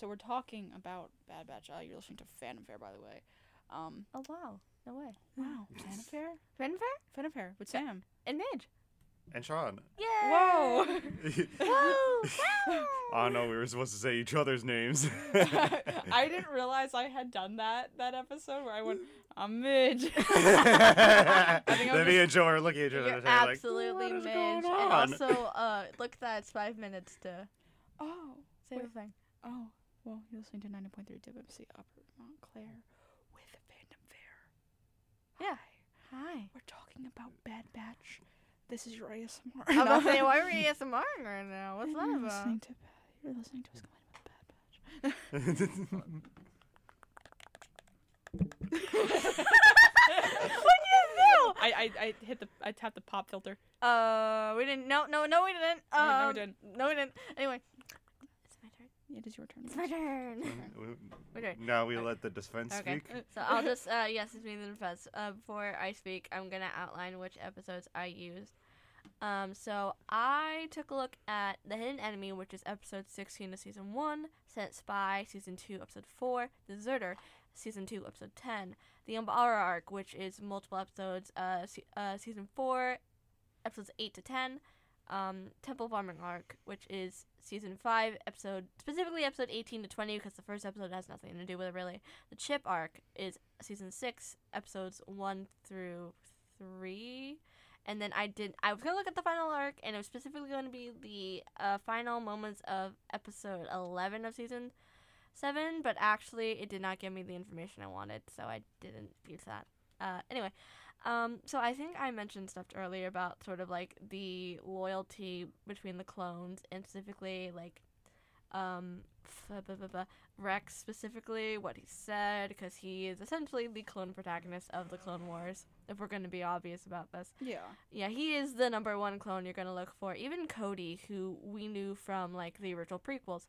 so we're talking about Bad Batch. Uh, you're listening to FandomFare, by the way. Um, Oh wow, no way. wow, Phantom Fair, Ren Fair FandomFare with Sam. and Midge. And Sean. Yay! Whoa! Whoa! Oh no, we were supposed to say each other's names. I didn't realize I had done that that episode where I went, I'm Midge. then I'm me and Joe are looking at each other You're like, absolutely what is Midge. going And on? also, uh, look, that's five minutes to oh, say the thing. oh. Well, you're listening to 90.3 WMSC Upper Montclair with FandomFare. Yeah. Hi. Hi. We're talking about Bad Batch. This is your ASMR. I'm about to say, why are we ASMR right now? What's that you're about? listening to you're listening to us complain about Bad Batch. what did you do? I, I I hit the I tapped the pop filter. Uh, we didn't. No, no, no, we didn't. no, we Um, didn't. No, we didn't. Anyway, it's my turn. It is your turn. It's my turn. Okay. now we let the defense Okay. speak. So I'll just uh yes, it's me the defense. Uh, before I speak, I'm gonna outline which episodes I used. Um, so I took a look at the Hidden Enemy, which is episode 16 of season one, Senate Spy, season two, episode four, Deserter, season two, episode 10, the Umbara arc, which is multiple episodes, uh, se- uh season four, episodes eight to ten, um, Temple Bombing arc, which is season five, episode specifically episode 18 to 20, because the first episode has nothing to do with it really. The Chip arc is season six, episodes one through three. And then I did. I was gonna look at the final arc, and it was specifically going to be the uh, final moments of episode eleven of season seven. But actually, it did not give me the information I wanted, so I didn't use that. Uh, anyway, um, so I think I mentioned stuff earlier about sort of like the loyalty between the clones, and specifically like um, f- b- b- b- Rex specifically what he said because he is essentially the clone protagonist of the Clone Wars. If we're going to be obvious about this, Yeah. yeah, he is the number one clone you're going to look for. Even Cody, who we knew from like the original prequels,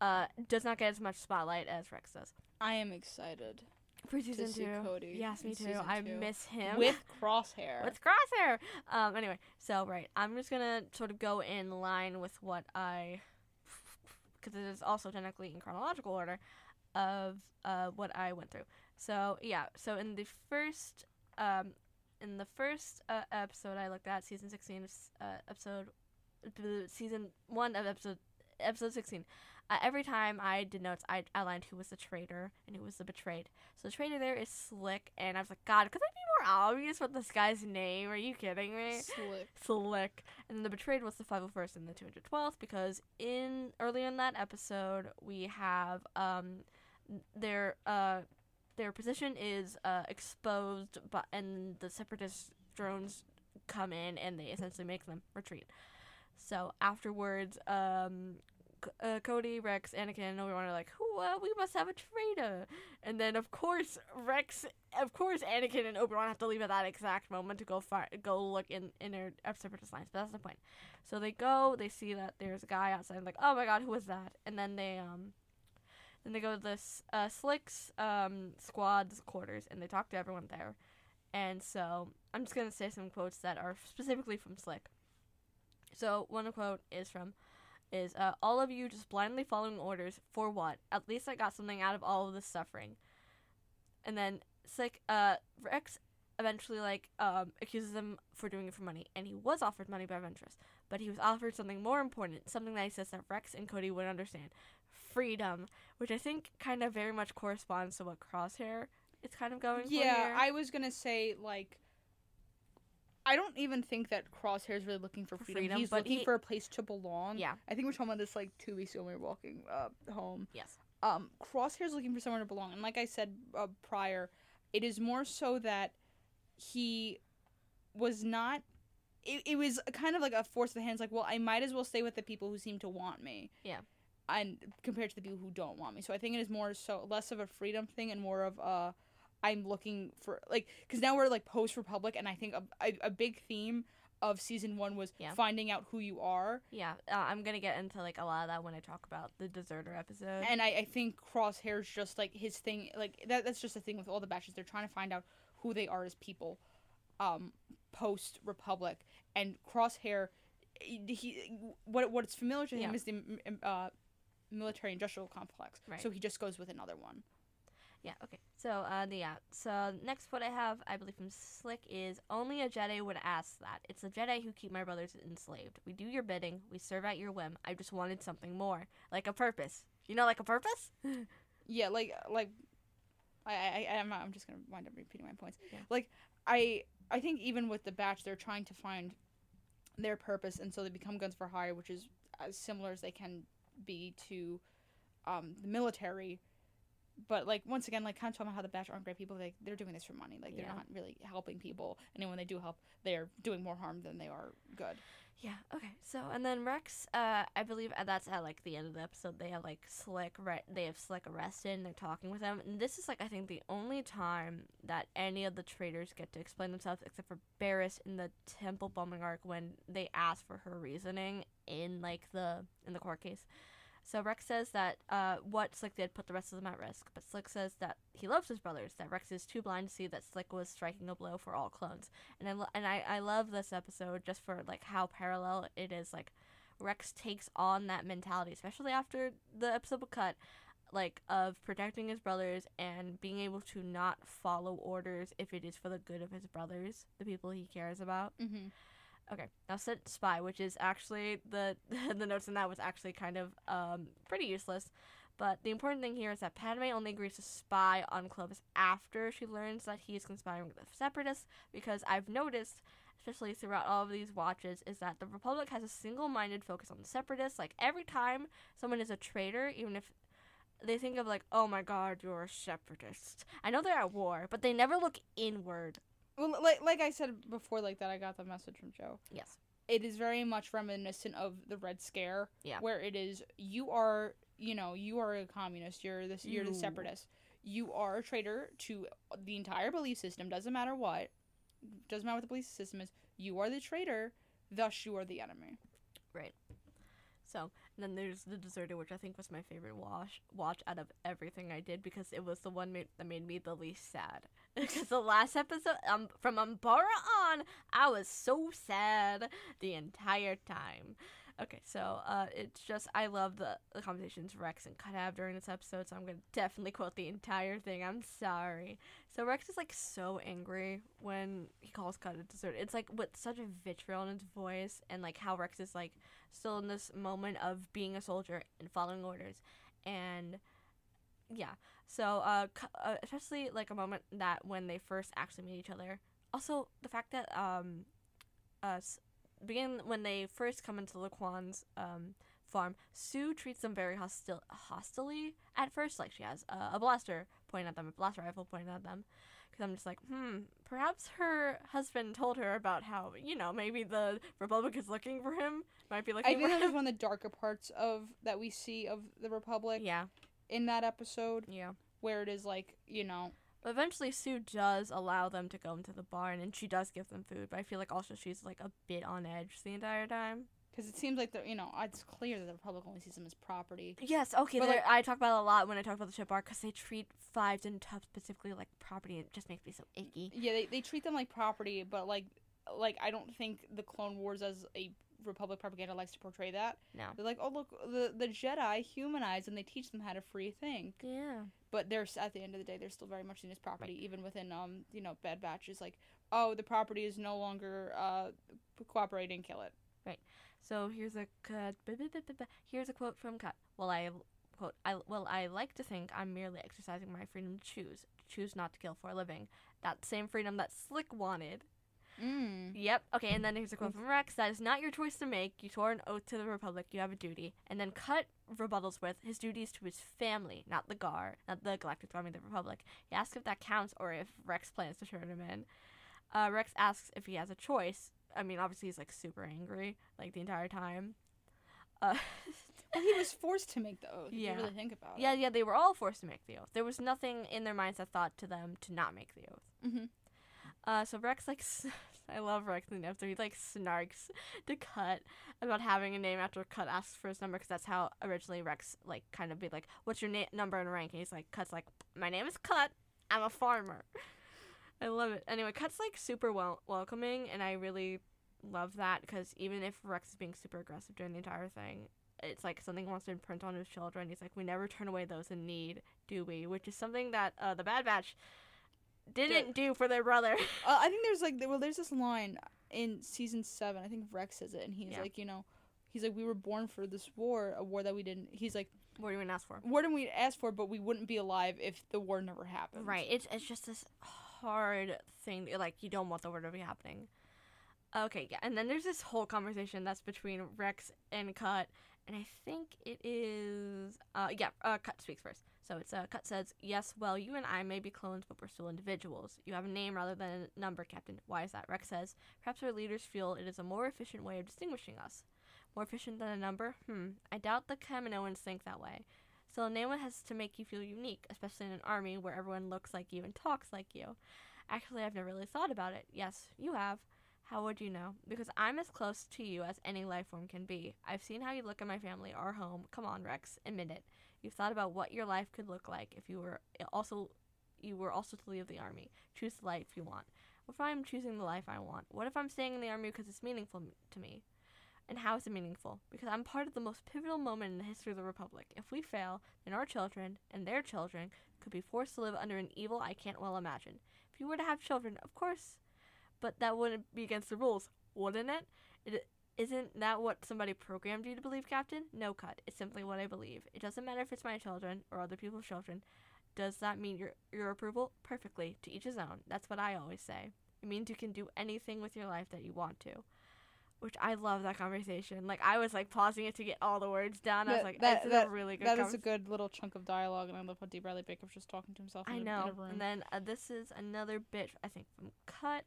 uh, does not get as much spotlight as Rex does. I am excited For to see Cody. Yes, me too. I two. miss him. with crosshair. with crosshair. Um. Anyway, so right, I'm just gonna sort of go in line with what I, because it is also technically in chronological order, of uh what I went through. So yeah, so in the first um, in the first uh, episode I looked at, season 16, uh, episode, season one of episode episode 16. Uh, every time I did notes, I outlined who was the traitor and who was the betrayed. So the traitor there is Slick, and I was like, God, could that be more obvious what this guy's name? Are you kidding me? Slick. Slick. And then the betrayed was the 501st and the 212th because in earlier in that episode we have um their uh their position is uh exposed but and the separatist drones come in and they essentially make them retreat. So afterwards um uh, Cody, Rex, Anakin, and Obi-Wan are like, "Who? Uh, we must have a traitor." And then, of course, Rex, of course, Anakin and Obi-Wan have to leave at that exact moment to go fi- go look in in their uh, separatist lines. But that's the point. So they go, they see that there's a guy outside, like, "Oh my God, who was that?" And then they um, then they go to this uh, Slick's um squad's quarters, and they talk to everyone there. And so I'm just gonna say some quotes that are specifically from Slick. So one quote is from is uh, all of you just blindly following orders for what? At least I got something out of all of this suffering. And then Slick, uh, Rex eventually like um accuses him for doing it for money, and he was offered money by Ventress, but he was offered something more important, something that he says that Rex and Cody would understand, freedom, which I think kind of very much corresponds to what Crosshair is kind of going for Yeah. I was gonna say like. I don't even think that Crosshair is really looking for freedom. freedom, He's looking he- for a place to belong. yeah, I think we are talking about this like two weeks ago when we were walking uh, home. yes, Um, Crosshair's looking for somewhere to belong, and like I said uh, prior, it is more so that he was not. It, it was kind of like a force of the hands. Like, well, I might as well stay with the people who seem to want me. Yeah. And compared to the people who don't want me, so I think it is more so less of a freedom thing and more of uh, I'm looking for like because now we're like post Republic, and I think a, a, a big theme of season one was Yeah. finding out who you are. yeah. Uh, I'm gonna get into like a lot of that when I talk about the Deserter episode. And I, I think Crosshair's just like his thing. Like that. That's just a thing with all the batches. They're trying to find out who they are as people, um, post Republic. And Crosshair, he, what what's familiar to him Yeah. is the uh, military industrial complex. Right. So he just goes with another one. Yeah, okay. So, uh, the, yeah. So, next quote I have, I believe from Slick, is Only a Jedi would ask that. It's the Jedi who keep my brothers enslaved. We do your bidding, we serve at your whim. I just wanted something more. Like a purpose. You know, like a purpose? Yeah, like like I I I'm not, I'm just gonna wind up repeating my points. Yeah. Like I I think even with the batch, they're trying to find their purpose, and so they become guns for hire, which is as similar as they can be to um, the military. But like once again, like kind of talking about how the batch aren't great people. Like they're doing this for money. Like they're Yeah. not really helping people, and then when they do help, they're doing more harm than they are good. Yeah, okay. So, and then Rex, uh, I believe uh, that's at, like, the end of the episode. They have, like, Slick, re- they have Slick arrested, and they're talking with him. And this is, like, I think the only time that any of the traitors get to explain themselves, except for Barris in the temple bombing arc when they ask for her reasoning in, like, the, in the court case. So Rex says that uh, what Slick did put the rest of them at risk, but Slick says that he loves his brothers. That Rex is too blind to see that Slick was striking a blow for all clones. And I lo- and I, I love this episode just for like how parallel it is. Like Rex takes on that mentality, especially after the episode cut, like of protecting his brothers and being able to not follow orders if it is for the good of his brothers, the people he cares about. Mm-hmm. Okay, now Senate Spy, which is actually the the notes in that was actually kind of um pretty useless. But the important thing here is that Padme only agrees to spy on Clovis after she learns that he is conspiring with the Separatists, because I've noticed, especially throughout all of these watches, is that the Republic has a single-minded focus on the Separatists. Like every time someone is a traitor, even if they think of like, oh my god, you're a separatist. I know they're at war, but they never look inward. Well, like like I said before, like that, I got the message from Joe. Yes. it is very much reminiscent of the Red Scare. Yeah. Where it is you are, you know, you are a communist. You're this. You're the separatist. You are a traitor to the entire belief system. Doesn't matter what. Doesn't matter what the belief system is. You are the traitor. Thus, you are the enemy. So and then there's the deserter, which I think was my favorite watch watch out of everything I did because it was the one that made me the least sad. Because the last episode, um, from Umbara on, I was so sad the entire time. Okay, so uh, it's just I love the, the conversations Rex and Cut have during this episode, so I'm gonna definitely quote the entire thing. I'm sorry. So Rex is like so angry when he calls Cut a deserter. It's like with such a vitriol in his voice, and like how Rex is like still in this moment of being a soldier and following orders and yeah so uh, uh especially like a moment that when they first actually meet each other also the fact that um us begin when they first come into Lawquane's um farm Sue treats them very hostil hostilely at first like she has uh, a blaster pointing at them a blaster rifle pointing at them because I'm just like, hmm, perhaps her husband told her about how, you know, maybe the Republic is looking for him. Might be looking I think that him. one of the darker parts of that we see of the Republic Yeah, in that episode, yeah. where it is like you know, But eventually, Sue does allow them to go into the barn, and she does give them food. But I feel like also she's like a bit on edge the entire time. because it seems like the you know it's clear that the Republic only sees them as property. Yes, okay. But, like- I talk about it a lot when I talk about the chip arc because they treat Fives and Tufts specifically like property, and it just makes me so icky. Yeah, they, they treat them like property, but like like I don't think the Clone Wars as a Republic propaganda likes to portray that. No. They're like, oh look, the the Jedi humanize and they teach them how to free think. Yeah. But they're at the end of the day, they're still very much seen as property, even within um you know Bad Batch is like, oh the property is no longer uh cooperating, kill it. Right. So here's a cut. Here's a quote from Cut. Well, I quote. I well, I like to think I'm merely exercising my freedom to choose, choose not to kill for a living. That same freedom that Slick wanted. Mm. Yep. Okay, and then here's a quote from Rex. That is not your choice to make. You swore an oath to the Republic. You have a duty. And then Cut rebuttals with his duties to his family, not the Gar, not the Galactic Army of the Republic. He asks if that counts or if Rex plans to turn him in. Uh, Rex asks if he has a choice. I mean, obviously he's like super angry like the entire time. Uh, Well, he was forced to make the oath. If Yeah. you really think about yeah, it. yeah, they were all forced to make the oath. There was nothing in their minds that thought to them to not make the oath. Mm-hmm. Uh, so Rex like, I love Rex in the episode. He like snarks to Cut about having a name after Cut asks for his number because that's how originally Rex like kind of be like, "What's your na- number and rank?" And he's like, "Cut's like, my name is Cut. I'm a farmer." I love it. Anyway, Cut's like super wel- welcoming, and I really love that because even if Rex is being super aggressive during the entire thing, it's like something wants to imprint on his children. He's like, we never turn away those in need, do we? Which is something that uh, the Bad Batch didn't do for their brother. Uh, I think there's like well, there's this line in season seven. I think Rex says it, and he's Yeah. like, you know, he's like, we were born for this war, a war that we didn't. He's like, what do you even ask for? war didn't we ask for, but we wouldn't be alive if the war never happened. Right. It's it's just this hard thing. Like you don't want the war to be happening. Okay, yeah, and then there's this whole conversation that's between Rex and Cut, and I think it is uh yeah uh Cut speaks first. So it's uh Cut says yes. Well, you and I may be clones, but we're still individuals. You have a name rather than a number, Captain. Why is that? Rex says perhaps our leaders feel it is a more efficient way of distinguishing us. More efficient than a number? Hmm. I doubt the Kaminoans think that way. Still, a name has to make you feel unique, especially in an army where everyone looks like you and talks like you. Actually, I've never really thought about it. Yes, you have. How would you know? Because I'm as close to you as any life form can be. I've seen how you look at my family, our home. Come on, Rex, admit it. You've thought about what your life could look like if you were also you were also to leave the army. Choose the life you want. What if I'm choosing the life I want? What if I'm staying in the army because it's meaningful to me? And how is it meaningful? Because I'm part of the most pivotal moment in the history of the Republic. If we fail, then our children and their children could be forced to live under an evil I can't well imagine. If you were to have children, of course, but that wouldn't be against the rules, wouldn't it? it isn't that what somebody programmed you to believe, Captain? No cut. It's simply what I believe. It doesn't matter if it's my children or other people's children. Does that mean your your approval? Perfectly. To each his own. That's what I always say. It means you can do anything with your life that you want to. Which I love that conversation. Like I was like pausing it to get all the words down. I was That- like, that- that- a really good That is a good little chunk of dialogue, and I love how D. Bradley Baker's just talking to himself. I know. And then uh, this is another bit I think from Cut.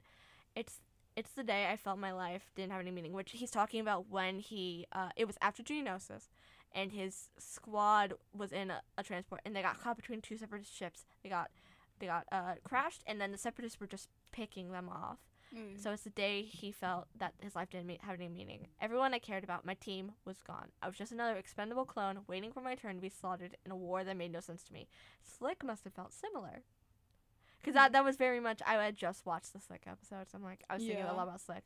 It's it's the day I felt my life didn't have any meaning, which he's talking about when he uh, it was after Geonosis, and his squad was in a, a transport and they got caught between two separatist ships. They got they got uh, crashed, and then the separatists were just picking them off. Mm. So it's the day he felt that his life didn't have any meaning. Everyone I cared about, my team, was gone. I was just another expendable clone waiting for my turn to be slaughtered in a war that made no sense to me. Slick must have felt similar. Because mm. that, that was very much, I had just watched the Slick episode, so I'm like, I was thinking a lot about Slick.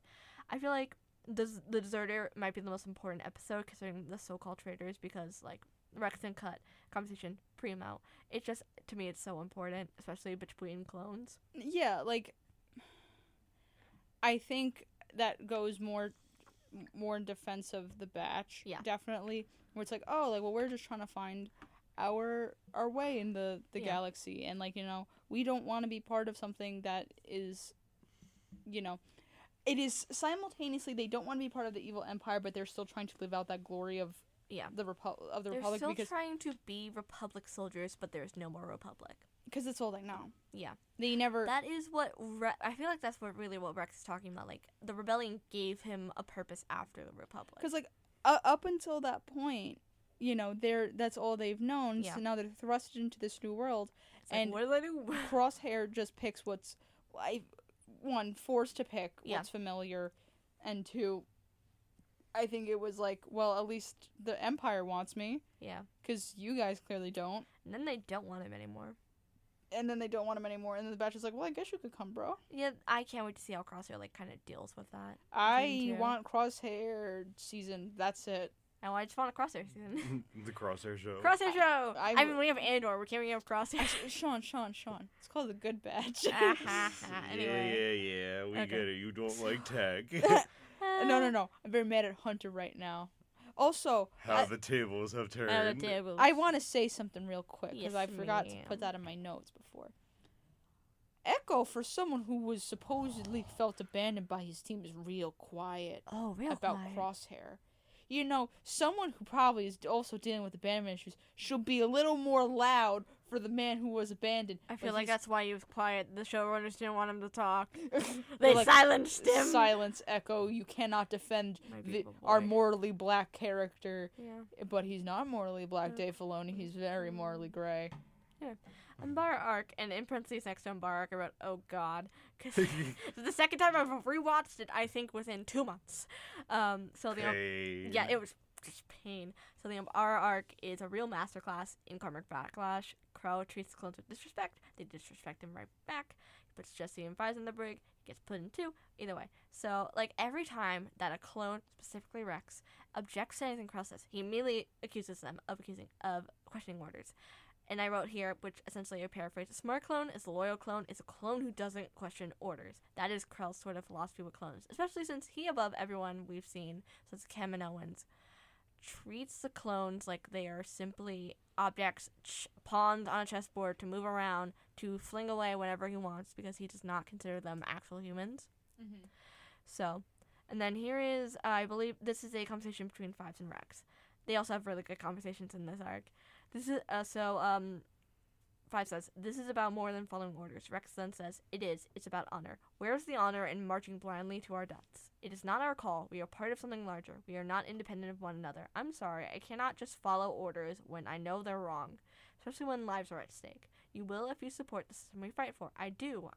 I feel like the, the Deserter might be the most important episode considering the so called traitors because, like, Rex and Cut conversation primo. It's just, to me, it's so important, especially between clones. yeah, like I think that goes more more in defense of the batch. Yeah. definitely. Where it's like, oh, like well, we're just trying to find our our way in the the Yeah. galaxy, and like you know, we don't want to be part of something that is, you know. It is simultaneously they don't want to be part of the evil empire, but they're still trying to live out that glory of Yeah. the Repu- of the They're Republic still because trying to be Republic soldiers, but there's no more Republic. because it's all they know. Yeah. They never That is what Re- I feel like that's what really what Rex is talking about. Like the rebellion gave him a purpose after the Republic. because like uh, up until that point, you know, they're that's all they've known. Yeah. So now they're thrust into this new world. It's like, and- what do they do? Crosshair just picks what's I one forced to pick Yeah. what's familiar, and two, I think it was like, well, at least the Empire wants me yeah. because you guys clearly don't. And then they don't want him anymore. And then they don't want him anymore. And then the batch is like, well, I guess you could come, bro. Yeah, I can't wait to see how Crosshair like kind of deals with that. I want Crosshair season. That's it. And I just want a Crosshair season. the Crosshair Show. Crosshair show. I I, mean, we have Andor. We can't even have Crosshair. Sean, Sean, Sean. It's called the Good Batch. Ha, ha. anyway. Yeah, yeah, yeah. We Okay. get it. You don't like tech. no, no, no. I'm very mad at Hunter right now. Also, How I, the tables have turned. Uh, the tables. I want to say something real quick because Yes, I forgot to put that in my notes before. Echo, for someone who was supposedly felt abandoned by his team, is real quiet Oh, real about quiet. Crosshair. You know, someone who probably is also dealing with abandonment issues should be a little more loud for the man who was abandoned. I feel like he's- that's why he was quiet. The showrunners didn't want him to talk. They're like, silenced him. Silence, Echo. You cannot defend the, our boy. morally black character. Yeah. But he's not morally black, Mm. Dave Filoni. He's very morally gray. Umbara Arc, and in parentheses next to Umbara Arc, I wrote, oh god. Because the second time I've rewatched it, I think within two months. Um, so the Pain. yeah, it was just pain. So the Bar Arc is a real masterclass in karmic backlash. Krell treats the clones with disrespect. They disrespect him right back. He puts Jesse and Fives in the brig. He gets put in two. Either way. So, like, every time that a clone, specifically Rex, objects to anything Krell says, he immediately accuses them of accusing of questioning orders. And I wrote here, which essentially I paraphrase, a smart clone is a loyal clone, is a clone who doesn't question orders. That is Krell's sort of philosophy with clones, especially since he, above everyone we've seen since Owens, treats the clones like they are simply objects, ch- pawns on a chessboard to move around, to fling away whenever he wants, because he does not consider them actual humans. Mm-hmm. So, and then here is, uh, I believe, this is a conversation between Fives and Rex. They also have really good conversations in this arc. This is uh, so. Um, Five says this is about more than following orders. Rex then says it is. It's about honor. Where is the honor in marching blindly to our deaths? It is not our call. We are part of something larger. We are not independent of one another. I'm sorry. I cannot just follow orders when I know they're wrong, especially when lives are at stake. You will if you support the system we fight for. I do.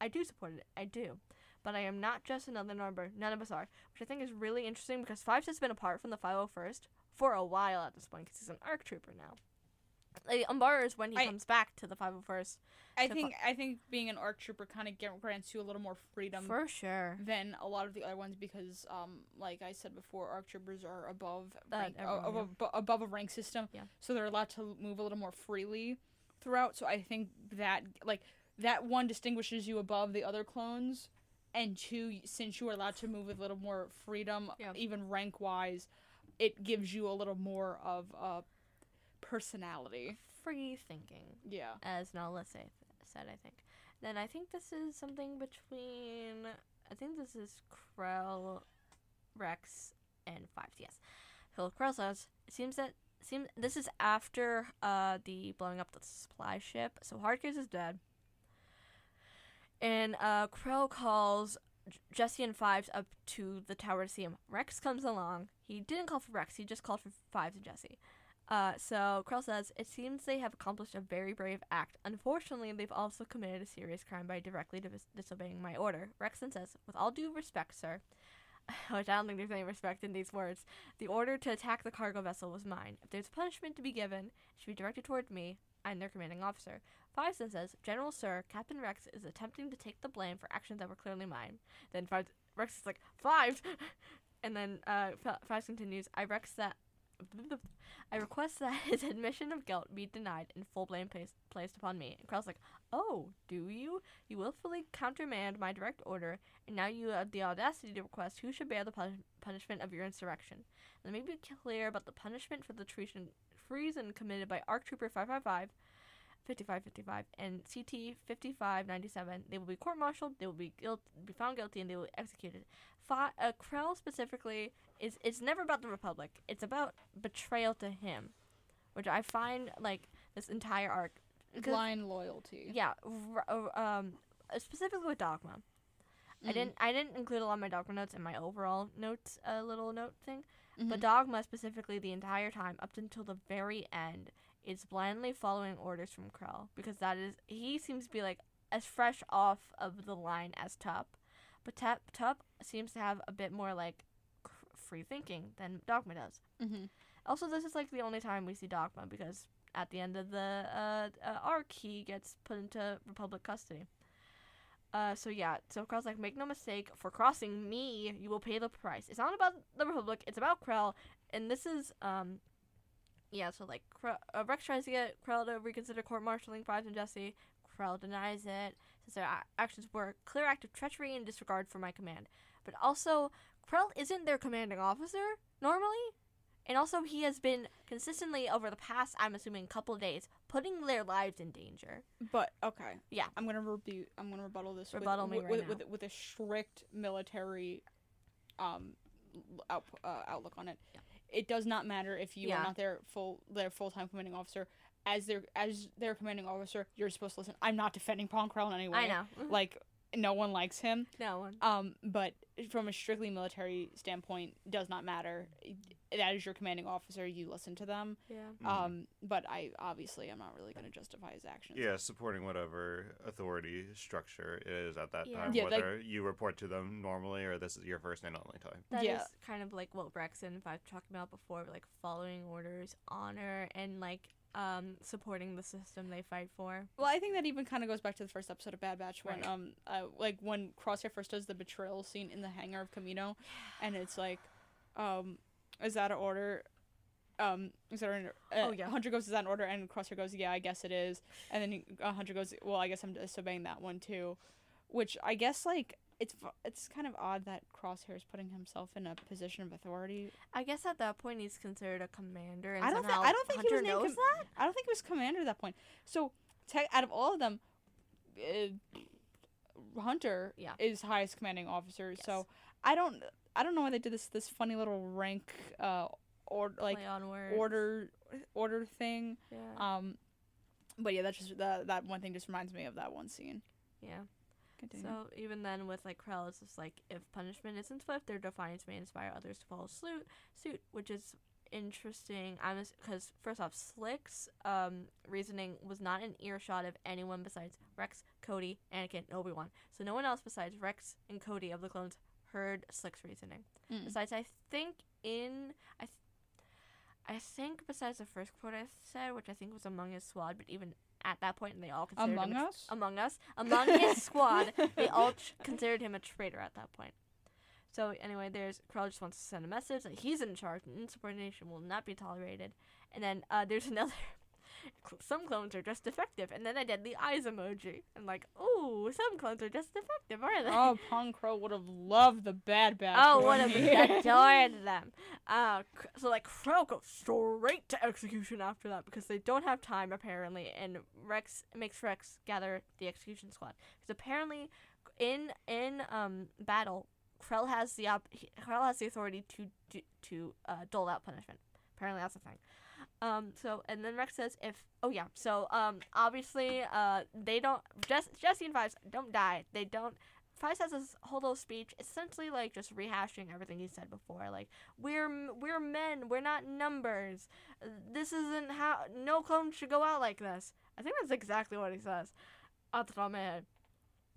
I do support it. I do but I am not just another number. None of us are, which I think is really interesting because Fives has been apart from the 501st for a while at this point because he's an ARC trooper now. Like, Umbar is when he I- comes back to the 501st. I think I think being an ARC trooper kind of grants you a little more freedom for sure. than a lot of the other ones because, um, like I said before, ARC troopers are above Uh, rank, everyone, above, above a rank system, Yeah. so they're allowed to move a little more freely throughout. So I think that like that one distinguishes you above the other clones, and two, since you are allowed to move with a little more freedom, Yeah. even rank wise, it gives you a little more of a personality. Free thinking, Yeah. as Nala say, said, I think. Then I think this is something between. I think this is Krell, Rex, and Fives. Yes. So Krell says, it seems that. Seems this is after uh the blowing up the supply ship. So Hardcase is dead. And uh Krell calls J- Jesse and Fives up to the tower to see him. Rex comes along. He didn't call for Rex. He just called for Fives and Jesse. Uh, so Krell says, It seems they have accomplished a very brave act. Unfortunately, they've also committed a serious crime by directly dis- disobeying my order. Rex then says, With all due respect, sir, which I don't think there's any respect in these words, the order to attack the cargo vessel was mine. If there's punishment to be given, it should be directed toward me. I'm their commanding officer. Then says, General Sir, Captain Rex is attempting to take the blame for actions that were clearly mine. Then Fives, Rex is like, Fives! and then uh, Fives continues, I Rex that. I request that his admission of guilt be denied and full blame placed, placed upon me. And Krell's like, Oh, do you? You willfully countermand my direct order, and now you have the audacity to request who should bear the pun- punishment of your insurrection. Let me be clear about the punishment for the treason, treason committed by ARC Trooper 555, 5555, and CT 5597. They will be court-martialed, they will be, guilt- be found guilty, and they will be executed. Uh, Krell specifically is it's never about the Republic. It's about betrayal to him, which I find like this entire arc Blind loyalty. yeah, r- uh, um, specifically with Dogma. I Mhm. didn't I didn't include a lot of my Dogma notes in my overall notes, uh, little note thing. But Mhm. Dogma specifically the entire time up until the very end is blindly following orders from Krell because that is he seems to be like as fresh off of the line as Tup, but Tup Tup seems to have a bit more like cr- free thinking than Dogma does. Mhm. Also, this is like the only time we see Dogma because at the end of the uh, uh, arc, he gets put into Republic custody. Uh, so yeah, so Krell's like, make no mistake, for crossing me, you will pay the price. It's not about the Republic, it's about Krell, and this is um, yeah. So like, Krell, uh, Rex tries to get Krell to reconsider court-martialing Fives and Jesse. Krell denies it, says their a- actions were a clear act of treachery and disregard for my command. But also, Krell isn't their commanding officer normally. And also, he has been consistently over the past, I'm assuming, couple days, putting their lives in danger. But okay, Yeah. I'm gonna rebu- I'm gonna rebuttal this. Rebuttal with, me with, right with, now. with, with a strict military, um, out, uh, outlook on it. Yeah. It does not matter if you Yeah. are not their full their full time commanding officer. As their as their commanding officer, you're supposed to listen. I'm not defending Paul Krell in any way. I know. Like no one likes him. no one. Um, but from a strictly military standpoint, does not matter. That is your commanding officer. You listen to them. Yeah. Mhm. Um, but I obviously I'm not really going to justify his actions. Yeah, supporting whatever authority structure is at that Yeah. time, Yeah, like- whether you report to them normally or this is your first and only time. That is Yeah. kind of like what Rex and I've talked about before, like following orders, honor, and like um, supporting the system they fight for. Well, I think that even kind of goes back to the first episode of Bad Batch when Right. um uh, like when Crosshair first does the betrayal scene in the hangar of Kamino, and it's like, um, is that an order? Um, is that an, uh, Oh, yeah. Hunter goes, is that an order? And Crosshair goes, yeah, I guess it is. And then he, uh, Hunter goes, well, I guess I'm disobeying that one too, which I guess like it's it's kind of odd that Crosshair is putting himself in a position of authority. I guess at that point he's considered a commander, and I don't somehow I don't think he was named com- that. I don't think he was commander at that point. So, te- out of all of them, uh, Hunter Yeah. is highest commanding officer. Yes. So I don't I don't know why they did this this funny little rank uh or like Play on words. order order thing. Yeah. Um, but yeah, that's just that that one thing just reminds me of that one scene. yeah. Continue. So even then, with like Krell, it's just like if punishment isn't swift, their defiance may inspire others to follow suit. Suit, which is interesting. I'm because first off, Slick's um, reasoning was not an earshot of anyone besides Rex, Cody, Anakin, and Obi Wan. So no one else besides Rex and Cody of the clones heard Slick's reasoning. Mm. Besides, I think in I. Th- I think besides the first quote I said, which I think was among his squad, but even at that and they all considered Among him a Us? among us, among his squad, they all ch- considered him a traitor at that point. So anyway, there's Krell just wants to send a message that he's in charge and insubordination will not be tolerated. And then uh, there's another. Some clones are just defective, and then I did the eyes emoji. And like, ooh, some clones are just defective, aren't they? oh, Pong Krell would have loved the Bad Batch. Oh, would have adored them. Uh, so like Krell goes straight to execution after that because they don't have time apparently, and Rex makes Rex gather the execution squad because apparently, in in um battle, Krell has the op- he- Krell has the authority to do, to uh, dole out punishment. Apparently that's a thing. Um, so and then Rex says if oh yeah so um obviously uh they don't Jess, Jesse and Fives don't die. They don't Fives has this whole little speech essentially like just rehashing everything he said before like we're we're men we're not numbers. This isn't how no clone should go out like this. I think that's exactly what he says. Off the top of my head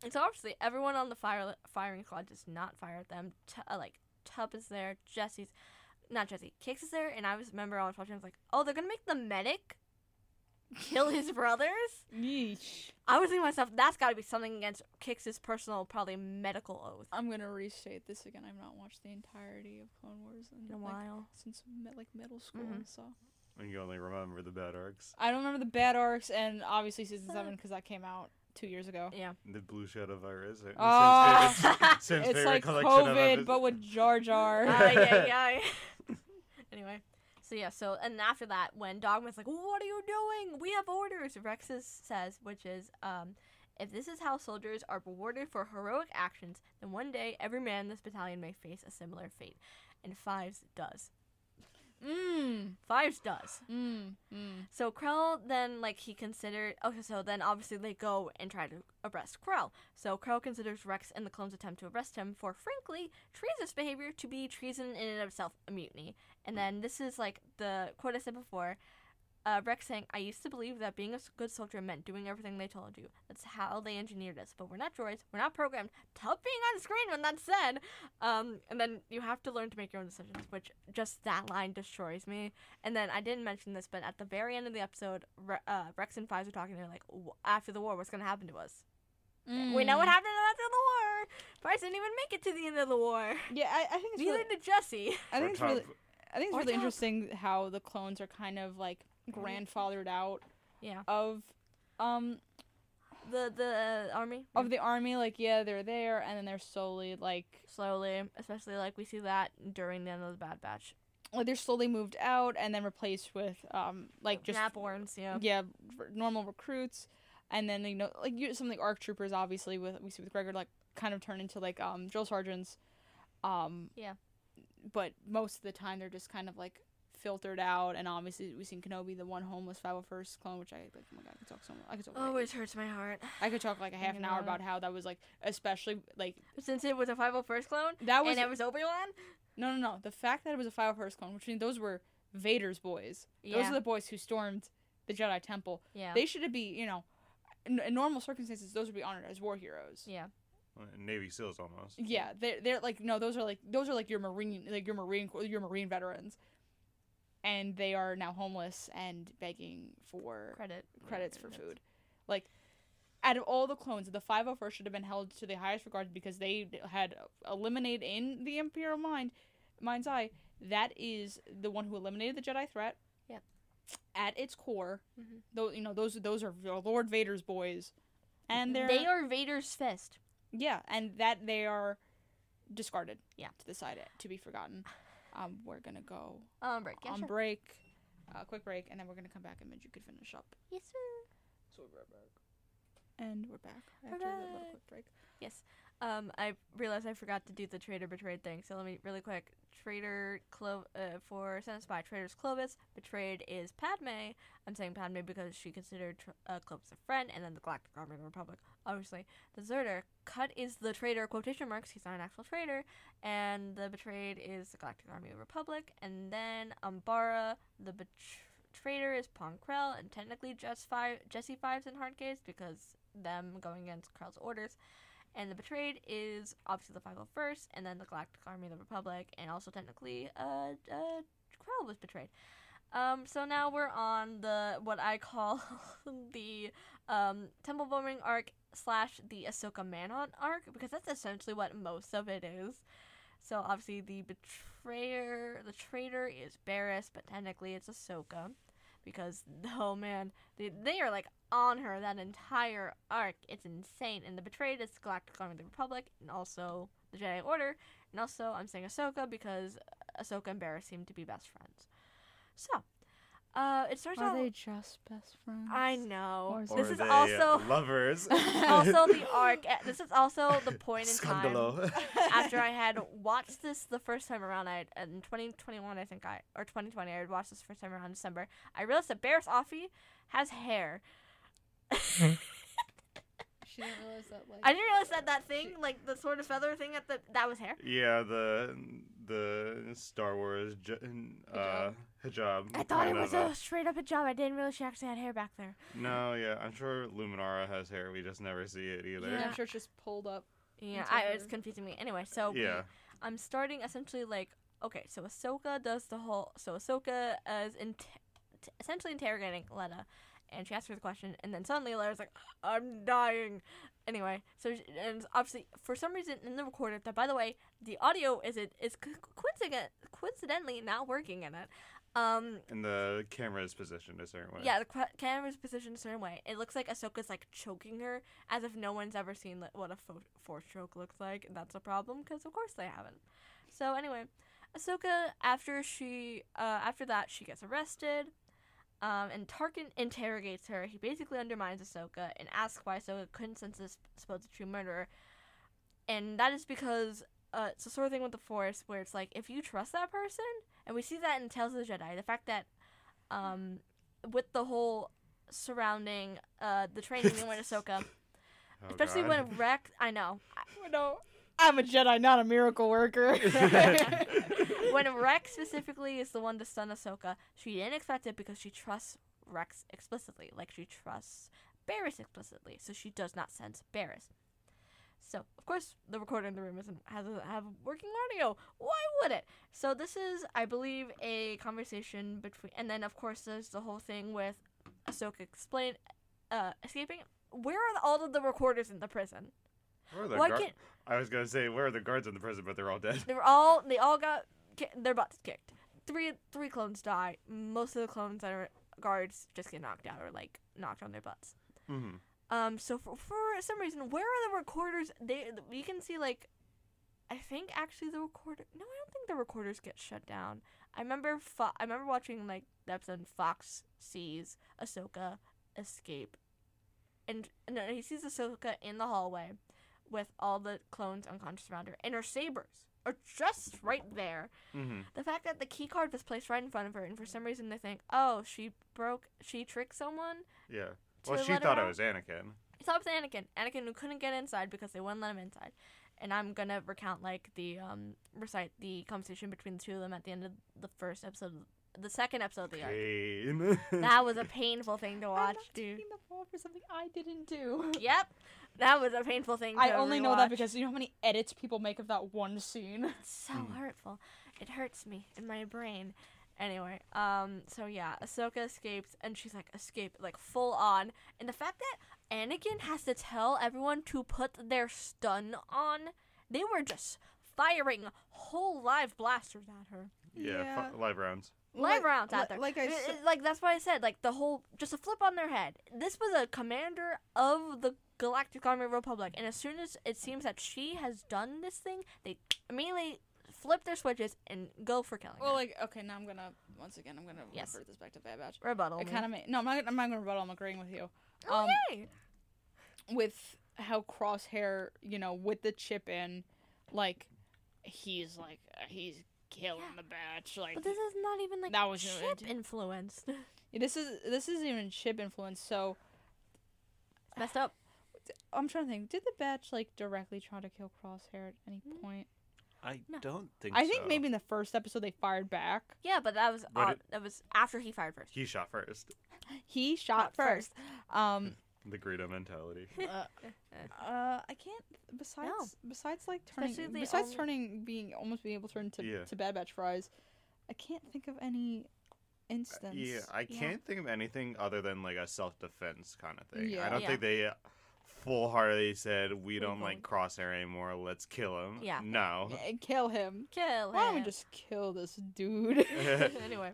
and so obviously everyone on the fire firing squad does not fire at them. T- uh, like Tup is there Jesse's not Jesse Kix is there and I was remember I was watching I was like oh they're gonna make the medic kill his brothers Yeesh. I was thinking to myself, that's got to be something against Kix's personal, probably medical oath. I'm gonna restate this again. I've not watched the entirety of Clone Wars in, In a like, while. since me- like middle school. Mhm. So And you only remember the bad arcs. I don't remember the bad arcs and obviously season seven because that came out two years ago. Yeah. The blue shadow virus. uh, Oh. Sam's favorite, Sam's it's like COVID, but with Jar Jar. uh, yeah, yeah. Anyway, so yeah, so and after that, when Dogma's like, "What are you doing? We have orders," Rex says, which is, um, if this is how soldiers are rewarded for heroic actions, then one day every man in this battalion may face a similar fate. And Fives does. Mmm. Fives does. Mmm. Mmm. So Krell then like he considered okay, so then obviously they go and try to arrest Krell. So Krell considers Rex and the clones attempt to arrest him for frankly treasonous behavior to be treason in and of itself a mutiny. And mm. then this is like the quote I said before. Uh, Rex saying, I used to believe that being a good soldier meant doing everything they told you. That's how they engineered us. But we're not droids. We're not programmed. Tup being on screen when that's said. Um, and then you have to learn to make your own decisions, which just that line destroys me. And then I didn't mention this, but at the very end of the episode, Re- uh, Rex and Fives are talking. They're like, "W- after the war, what's going to happen to us? We know what happened after the war. Fives didn't even make it to the end of the war. Yeah, I, I think it's Neither really, did Jesse. I think it's Or really, I think it's Or really Tup. interesting how the clones are kind of like grandfathered out Yeah. of, um, The the uh, army. of the army. Like, yeah, they're there, and then they're slowly like, slowly, especially like we see that during the end of the Bad Batch. like they're slowly moved out and then replaced with, um, like just natborns, yeah. yeah, normal recruits, and then you know, like you, some of the ARC troopers, obviously, with we see with Gregor, like kind of turn into like um drill sergeants, um Yeah. but most of the time they're just kind of like filtered out, and obviously we've seen Kenobi, the one homeless 501st clone, which I like. Oh my god, I could talk so much. I could talk. like- Always hurts my heart. I could talk like a half an hour about about how that was like, especially like Since it was a 501st clone, that was and it was Obi Wan. no no no the fact that it was a 501st clone, which means those were Vader's boys. Those Yeah. are the boys who stormed the Jedi Temple. Yeah. They should have be, you know, in, in normal circumstances, those would be honored as war heroes. yeah. Navy SEALs almost. Yeah, they're they're like no, those are like those are like your marine like your marine Corps- your marine veterans, and they are now homeless and begging for Credit. credits yeah, for credits. food. Like, out of all the clones, the 501st should have been held to the highest regard because they had eliminated in the Imperial mind, mind's eye. That is the one who eliminated the Jedi threat. Yep. At its core, Mhm. though you know those those are Lord Vader's boys, and they're They are Vader's fist. yeah, and that they are discarded. Yeah. to the side to be forgotten. Um, we're gonna go Um, break. Yeah, on sure. break, uh, quick break, and then we're gonna come back and Midge, you could finish up. Yes, sir. So we're right back. And we're back We're after the little quick break. Yes. Um, I realized I forgot to do the traitor betrayed thing, so let me really quick. Traitor Clo- uh, for Senate Spy Traitor's Clovis. Betrayed is Padme. I'm saying Padme because she considered uh, Clovis a friend, and then the Galactic Army of the Republic, obviously. Deserter. Cut is the traitor, quotation marks, he's not an actual traitor. And the betrayed is the Galactic Army of the Republic. And then Umbara, the bet- traitor is Pong Krell, and technically just five, Jesse Fives in Hardcase because them going against Krell's orders. And the betrayed is obviously the 501st, and then the Galactic Army of the Republic, and also technically, uh, uh, Krell was betrayed. Um, so now we're on the what I call the um, temple bombing arc slash the Ahsoka Manhunt arc because that's essentially what most of it is. So obviously the betrayer, the traitor is Barris, but technically it's Ahsoka because oh man, they they are like on her that entire arc. It's insane. And the betrayed is Galactic Army of the Republic, and also the Jedi Order, and also I'm saying Ahsoka because Ahsoka and Barris seem to be best friends. So, uh, it starts Are out. they just best friends? I know. Or is This are is they, also lovers. also the arc. eh, This is also the point in time Scandalo. after I had watched this the first time around. I in 2021, I think I or 2020, I had watched this first time around December. I realized that Barris Offee has hair. She didn't realize that. Like, I didn't realize that that thing, like the sort of feather thing at the that was hair. yeah, the the Star Wars j- uh, hijab. I thought it was uh, a straight up hijab. I didn't realize she actually had hair back there. No, yeah, I'm sure Luminara has hair. We just never see it either. yeah, Yeah. I'm sure it's just pulled up. Yeah, I, it's confusing me. Anyway, so we- Yeah. I'm starting essentially like okay, so Ahsoka does the whole so Ahsoka is in t- essentially interrogating Letta, and she asks her the question, and then suddenly Letta's like, "I'm dying." Anyway, so sh- and obviously for some reason in the recorder that by the way the audio is it is co- coincident coincidentally not working in it. Um, And the camera is positioned a certain way. yeah, the qu- camera's positioned a certain way. It looks like Ahsoka's like choking her, as if no one's ever seen like, what a fo- force choke looks like. And that's a problem because of course they haven't. So anyway, Ahsoka after she uh, after that she gets arrested, um, and Tarkin interrogates her. He basically undermines Ahsoka and asks why Ahsoka couldn't sense this supposed to true murderer, and that is because. Uh, it's the sort of thing with the Force where it's like if you trust that person, and we see that in Tales of the Jedi, the fact that um, with the whole surrounding uh, the training in with Ahsoka, Oh, especially God. when Rex. I know No, I'm a Jedi, not a miracle worker. when Rex specifically is the one to stun Ahsoka, she didn't expect it because she trusts Rex explicitly, like she trusts Barris explicitly, so she does not sense Barris. So of course the recorder in the room isn't has a, have working audio. Why would it? So this is, I believe, a conversation between, and then of course there's the whole thing with Ahsoka explain, uh, escaping. Where are all of the recorders in the prison? Where are the Why guard- I was gonna say where are the guards in the prison, but they're all dead. they were all they all got ki- their butts kicked. Three three clones die. Most of the clones that are guards just get knocked out or like knocked on their butts. hmm Um, so for, for some reason, where are the recorders? They you can see like, I think actually the recorder. No, I don't think the recorders get shut down. I remember Fo- I remember watching like the episode Fox sees Ahsoka escape, and no, he sees Ahsoka in the hallway, with all the clones unconscious around her, and her sabers are just right there. hmm The fact that the key card was placed right in front of her, and for some reason they think, oh, she broke, she tricked someone. Yeah. Well, she thought it was Anakin. I thought it was Anakin. Anakin who couldn't get inside because they wouldn't let him inside. And I'm gonna recount like the um recite the conversation between the two of them at the end of the first episode, the second episode of the arc. That was a painful thing to watch, I'm watch, not dude. taking the fall for something I didn't do. Yep, that was a painful thing. To I only know that because you know how many edits people make of that one scene. it's so Mm. hurtful. It hurts me in my brain. Anyway, um, so yeah, Ahsoka escapes, and she's like, escape, like full on. And the fact that Anakin has to tell everyone to put their stun on, they were just firing whole live blasters at her. Yeah, Yeah. fu- live rounds. Live Like- rounds out there. like I said- like that's why I said like the whole just a flip on their head. This was a commander of the Galactic Army Republic, and as soon as it seems that she has done this thing, they immediately flip their switches and go for killing Well, her. like okay, now I'm gonna once again I'm gonna Yes. revert this back to Bad Batch. Rebuttal. It kind of no, I'm not. I'm not gonna rebuttal. I'm agreeing with you. Oh, um, yay! with how Crosshair, you know, with the chip in, like he's like he's killing Yeah. the batch. Like But this is not even like That was chip it. influenced. this is this isn't even chip influenced. So Messed up. I'm trying to think. Did the batch like directly try to kill Crosshair at any Mm. point? I No. don't think. I think so. maybe in the first episode they fired back. Yeah, but that was uh, it- that was after he fired first. he shot first. He shot Shot first. Um. The Greedo mentality. uh, uh, I can't. Besides, besides like turning, besides only- turning, being almost being able to turn to Yeah. to Bad Batch fries, I can't think of any instance. Yeah, I Yeah. can't think of anything other than like a self defense kind of thing. Yeah. I don't Yeah. think they full heartedly said we don't going- like Crosshair anymore. Let's kill him. Yeah. No. Yeah, kill him. Kill him. Why don't we just kill this dude? anyway,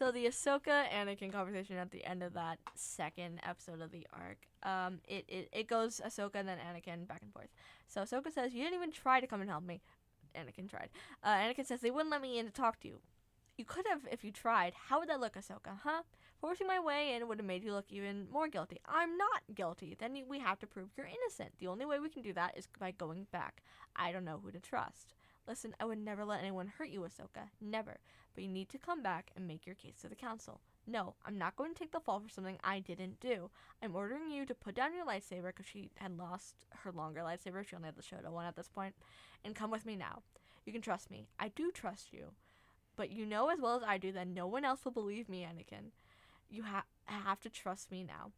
so the Ahsoka Anakin conversation at the end of that second episode of the arc, um, it, it, it goes Ahsoka and then Anakin back and forth. So Ahsoka says, "You didn't even try to come and help me." Anakin tried. Uh, Anakin says, "They wouldn't let me in to talk to you. You could have if you tried. How would that look, Ahsoka? Huh? Forcing my way in would have made you look even more guilty. I'm not guilty. Then we have to prove you're innocent. The only way we can do that is by going back. I don't know who to trust." Listen, I would never let anyone hurt you, Ahsoka. Never but you need to come back and make your case to the council. No, I'm not going to take the fall for something I didn't do. I'm ordering you to put down your lightsaber because she had lost her longer lightsaber. She only had the Shoto one at this point, and come with me now. You can trust me. I do trust you, but you know as well as I do that no one else will believe me, Anakin. You ha- have to trust me now.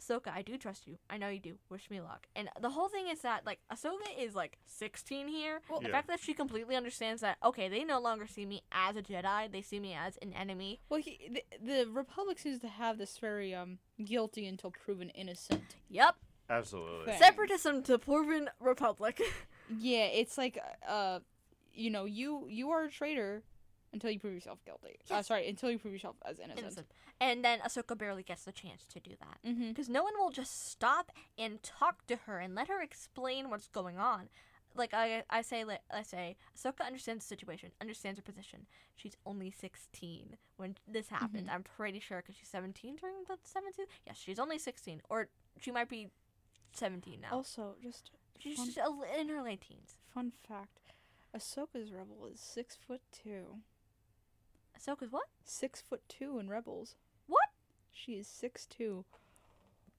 Ahsoka, I do trust you. I know you do. Wish me luck. And the whole thing is that like Ahsoka is like 16 here. Well- the fact that she completely understands that okay, they no longer see me as a Jedi. They see me as an enemy. well, he, the, the Republic seems to have this very um guilty until proven innocent. Yep. Absolutely. Thing. Separatism to proven republic. Yeah, it's like uh, you know, you you are a traitor until you prove yourself guilty. Uh, sorry, until you prove yourself as innocent. Innocent. And then Ahsoka barely gets the chance to do that. Mm-hmm. Because no one will just stop and talk to her and let her explain what's going on. Like I, I say, like, I say, Ahsoka understands the situation, understands her position. She's only 16 when this happened. I'm pretty sure because she's 17 during the 17. Yes, she's only 16, or she might be 17 now. Also, just she's fun- just a in her late teens. fun fact: Ahsoka's rebel is six foot two. Ahsoka's what? Six foot two in rebels. What? She is six two.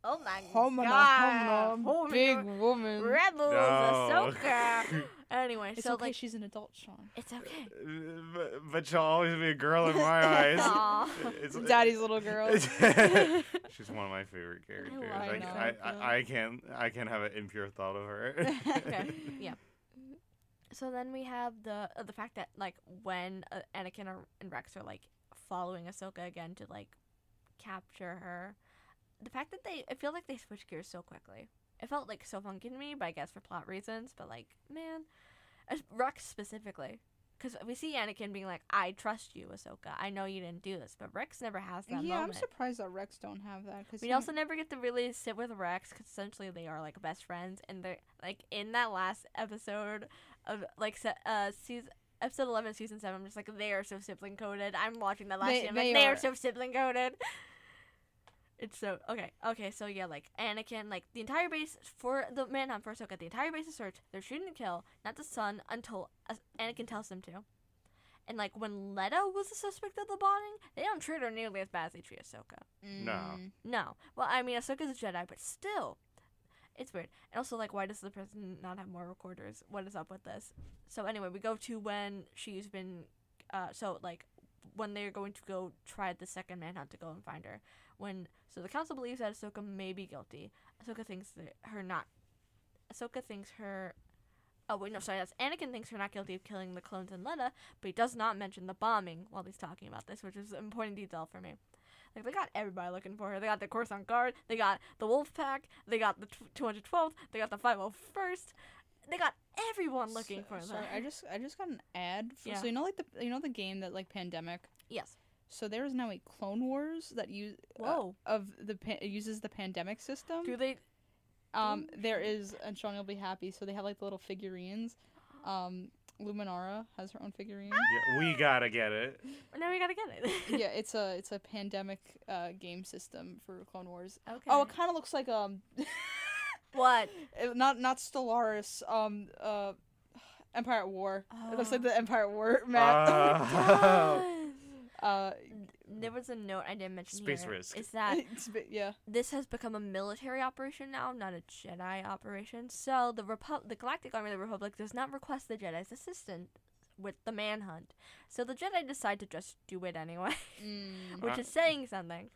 Oh my Homina, god! homina, Homina. big woman. Rebels, No. Ahsoka. anyway, It's so okay. like, she's an adult, Sean. it's okay. Uh, but, but she'll always be a girl in my eyes. Aw. It's- Daddy's little girl. She's one of my favorite characters. I I, I. I, I can't I can't have an impure thought of her. Okay, yeah. So then we have the uh, the fact that like when uh, Anakin or, and Rex are like following Ahsoka again to like capture her, the fact that they I feel like they switch gears so quickly. It felt like so funky to me, but I guess for plot reasons. But like, man, as- Rex specifically, because we see Anakin being like, "I trust you, Ahsoka. I know you didn't do this," but Rex never has that yeah, I'm surprised that Rex don't have that because We also never get to really sit with Rex because essentially they are like best friends, and they're like in that last episode of like se- uh season episode eleven, season seven. I'm just like they are so sibling coded. I'm watching that last They- scene. I'm like, they they are are. so sibling coded. It's so okay. Okay, so yeah, like Anakin, like the entire base for the manhunt for Ahsoka, the entire base is searched. They're shooting to kill, not the son, until uh, Anakin tells them to. And like when Letta was the suspect of the bombing, they don't treat her nearly as bad as they treat Ahsoka. No. Mm. No. Well, I mean, Ahsoka's a Jedi, but still, it's weird. And also, like, why does the prison not have more recorders? What is up with this? So anyway, we go to when she's been, uh, so like, when they're going to go try the second manhunt to go and find her. When so the council believes that Ahsoka may be guilty. Ahsoka thinks that her not. Ahsoka thinks her, Oh wait, no, sorry. That's Anakin thinks you're not guilty of killing the clones and Letta, but he does not mention the bombing while he's talking about this, which is an important detail for me. Like they got everybody looking for her. They got the Coruscant Guard. They got the Wolf Pack. They got the two hundred twelfth. They got the five hundred first. They got everyone looking So- for them. I just I just got an ad. For, Yeah. So you know like the you know the game that like Pandemic. yes. So there is now a Clone Wars that use uh, Whoa. of the pa- uses the pandemic system. Do they? Um, there is, and Sean will be happy. So they have like the little figurines. Um, Luminara has her own figurine. Yeah, we gotta get it. Now we gotta get it. yeah, it's a it's a pandemic uh, game system for Clone Wars. Okay. Oh, it kind of looks like um, what? not not Stellaris. Um, uh, Empire at War. It looks like Oh. the Empire at War map. Ah. uh, there was a note I didn't mention Space here. risk. Is that bit- yeah. this has become a military operation now, not a Jedi operation. So the Repu- the Galactic Army of the Republic does not request the Jedi's assistance with the manhunt. So the Jedi decide to just do it anyway, Mm. which Uh, is saying something.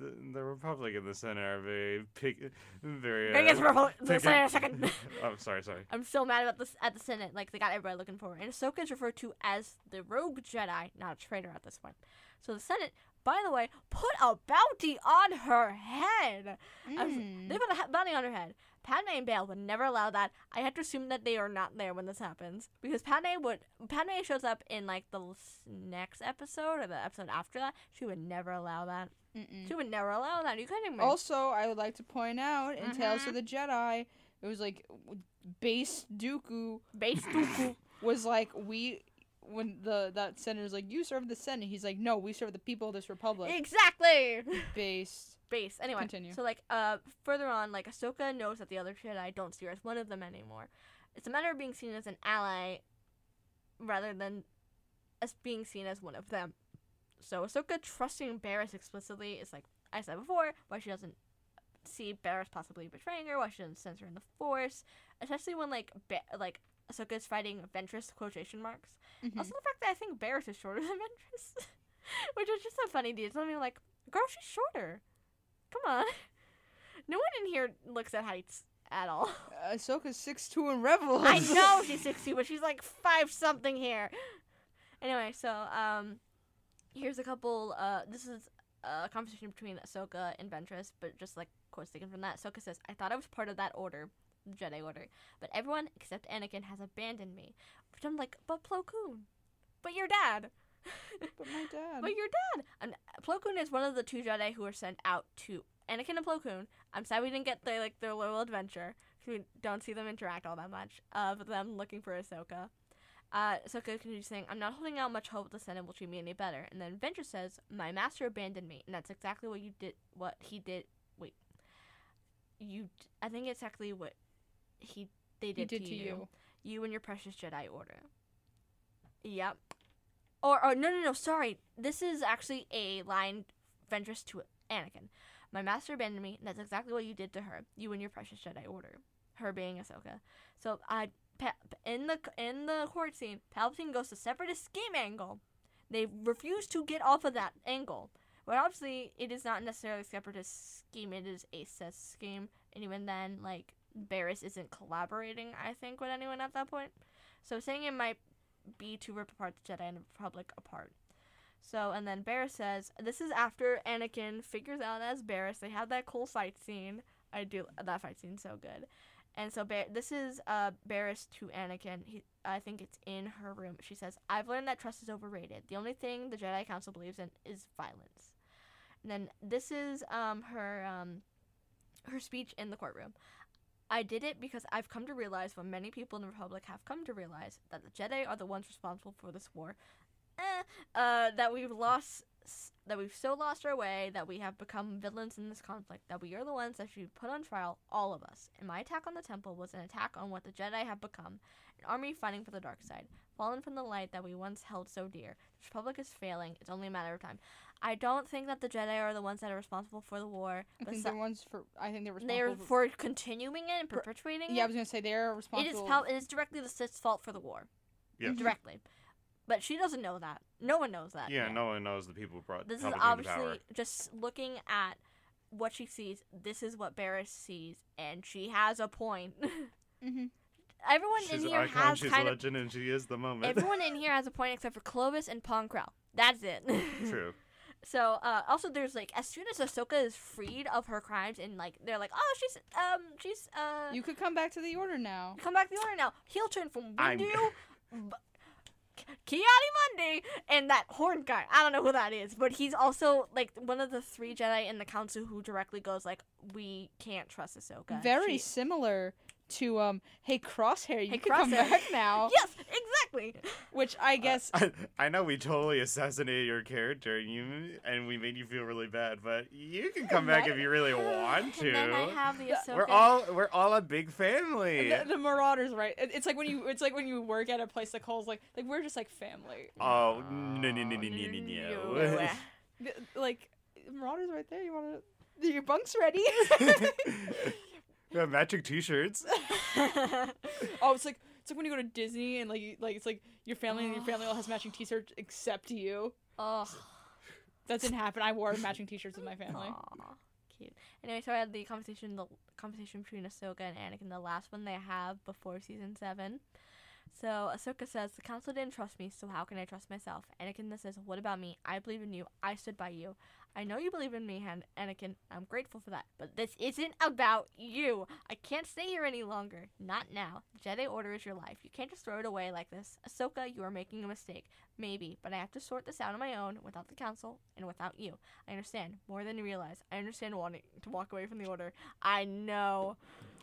The, the Republic and the Senate are very pick, very. Bring us Uh, Republic- the picky- Senate a second. oh, sorry, sorry. I'm so mad about this at the Senate. Like they got everybody looking for her. And Ahsoka is referred to as the rogue Jedi, not a traitor at this point. So the Senate, by the way, put a bounty on her head. Mm. They put a bounty on her head. Padme and Bail would never allow that. I have to assume that they are not there when this happens because Padme would. Padme shows up in like the next episode or the episode after that. She would never allow that. Mm-mm. She would never allow that. Are you kidding me? Also, I would like to point out in Tales of the Jedi, it was like base Dooku Base Dooku. was like we when the that senator's like you serve the Senate. He's like no, we serve the people of this republic. exactly. Base. Base. Anyway, Continue. so like uh further on, like Ahsoka knows that the other Jedi don't see her as one of them anymore. It's a matter of being seen as an ally rather than as being seen as one of them. So Ahsoka trusting Barris explicitly is like I said before, why she doesn't see Barris possibly betraying her, why she doesn't sense her in the Force, especially when like ba- like Ahsoka is fighting Ventress quotation marks. Mhm. Also the fact that I think Barris is shorter than Ventress, which is just a funny. I mean, like, girl, she's shorter. Come on. No one in here looks at heights at all. Ahsoka's six two in Rebels. I know she's 60, but she's like five something here. Anyway, so um, here's a couple. Uh, this is a conversation between Ahsoka and Ventress, but just like quotes taken from that. Ahsoka says, "I thought I was part of that order, the Jedi Order, but everyone except Anakin has abandoned me." Which I'm like, but Plo Koon, but your dad. but my dad. But your dad. And Plo Koon is one of the two Jedi who were sent out to Anakin and Plo Koon. I'm sad we didn't get their like their little adventure. We don't see them interact all that much. Of them looking for Ahsoka. Uh, Ahsoka continues saying, "I'm not holding out much hope the Senate will treat me any better." And then Ventress says, "My master abandoned me, and that's exactly what you did. What he did. Wait, you. d- I think it's exactly what he they he did, did to, to you. you. You and your precious Jedi Order. Yep. Or, or no, no, no. Sorry. This is actually a line Ventress to Anakin. My master abandoned me. And that's exactly what you did to her. You and your precious Jedi Order. Her being Ahsoka. So, I pa- in the in the court scene, Palpatine goes to separatist scheme angle. They refuse to get off of that angle. But obviously, it is not necessarily separatist scheme. It is a Sith scheme. And even then, like Barris isn't collaborating. I think with anyone at that point. So saying it might be to rip apart the Jedi and the Republic apart. So and then Barris says this is after Anakin figures out as Barris. They have that cool fight scene. I do that fight scene so good. And so Bar- this is uh Barris to Anakin. He, I think it's in her room. She says, "I've learned that trust is overrated. The only thing the Jedi Council believes in is violence." And then this is um her um her speech in the courtroom. I did it because I've come to realize what many people in the Republic have come to realize that the Jedi are the ones responsible for this war. Eh, uh, that we've lost, that we've so lost our way, that we have become villains in this conflict, that we are the ones that should be put on trial, all of us. And my attack on the temple was an attack on what the Jedi have become an army fighting for the dark side, fallen from the light that we once held so dear. The Republic is failing, it's only a matter of time. I don't think that the Jedi are the ones that are responsible for the war. I but think so- they're ones for. I think they're they're responsible. for, for continuing it and Per- perpetuating yeah, I was gonna say they're responsible. is pal- it is directly the Sith's fault for the war. Yes. Directly. But she doesn't know that. No one knows that. Yeah, yet. no one knows the people who brought This is obviously power. just looking at what she sees. This is what Barris sees, and she has a point. hmm everyone She's in an here icon. has She's a kind of legend, and she is the moment. everyone in here has a point except for Clovis and Pong Krell. That's it. True. So uh, also there's like as soon as Ahsoka is freed of her crimes and like they're like oh she's um she's uh You could come back to the order now. come back to the order now. He'll turn from I'm- Windu, B- Kiani Monday, and that horn guy. I don't know who that is, but he's also like one of the three Jedi in the council who directly goes like we can't trust Ahsoka. Very She- similar to um. Hey, Crosshair, you Hey, could come back now. yes, exactly. Which I guess I, I know we totally assassinated your character, and you and we made you feel really bad, but you can come back if you really want to. And then I have the Ahsoka. We're all we're all a big family. the, the Marauders, right? It- It's like when you it's like when you work at a place that calls like like we're just like family. Oh no no no no no no no. Like Marauders right there. You want to? Your bunk's ready. We have matching T-shirts. oh, it's like it's like when you go to Disney and like you, like it's like your family and your family all has matching T-shirts except you. oh. That didn't happen. I wore matching T-shirts with my family. Aw, cute. Anyway, so I had the conversation, the conversation between Ahsoka and Anakin, the last one they have before season seven. So Ahsoka says, "The council didn't trust me, so how can I trust myself?" Anakin then says, "What about me? I believe in you. I stood by you. I know you believe in me, Han- Anakin. I'm grateful for that. But this isn't about you. I can't stay here any longer. Not now. Jedi Order is your life. You can't just throw it away like this. Ahsoka, you are making a mistake. Maybe, but I have to sort this out on my own without the council and without you. I understand more than you realize. I understand wanting to walk away from the Order. I know."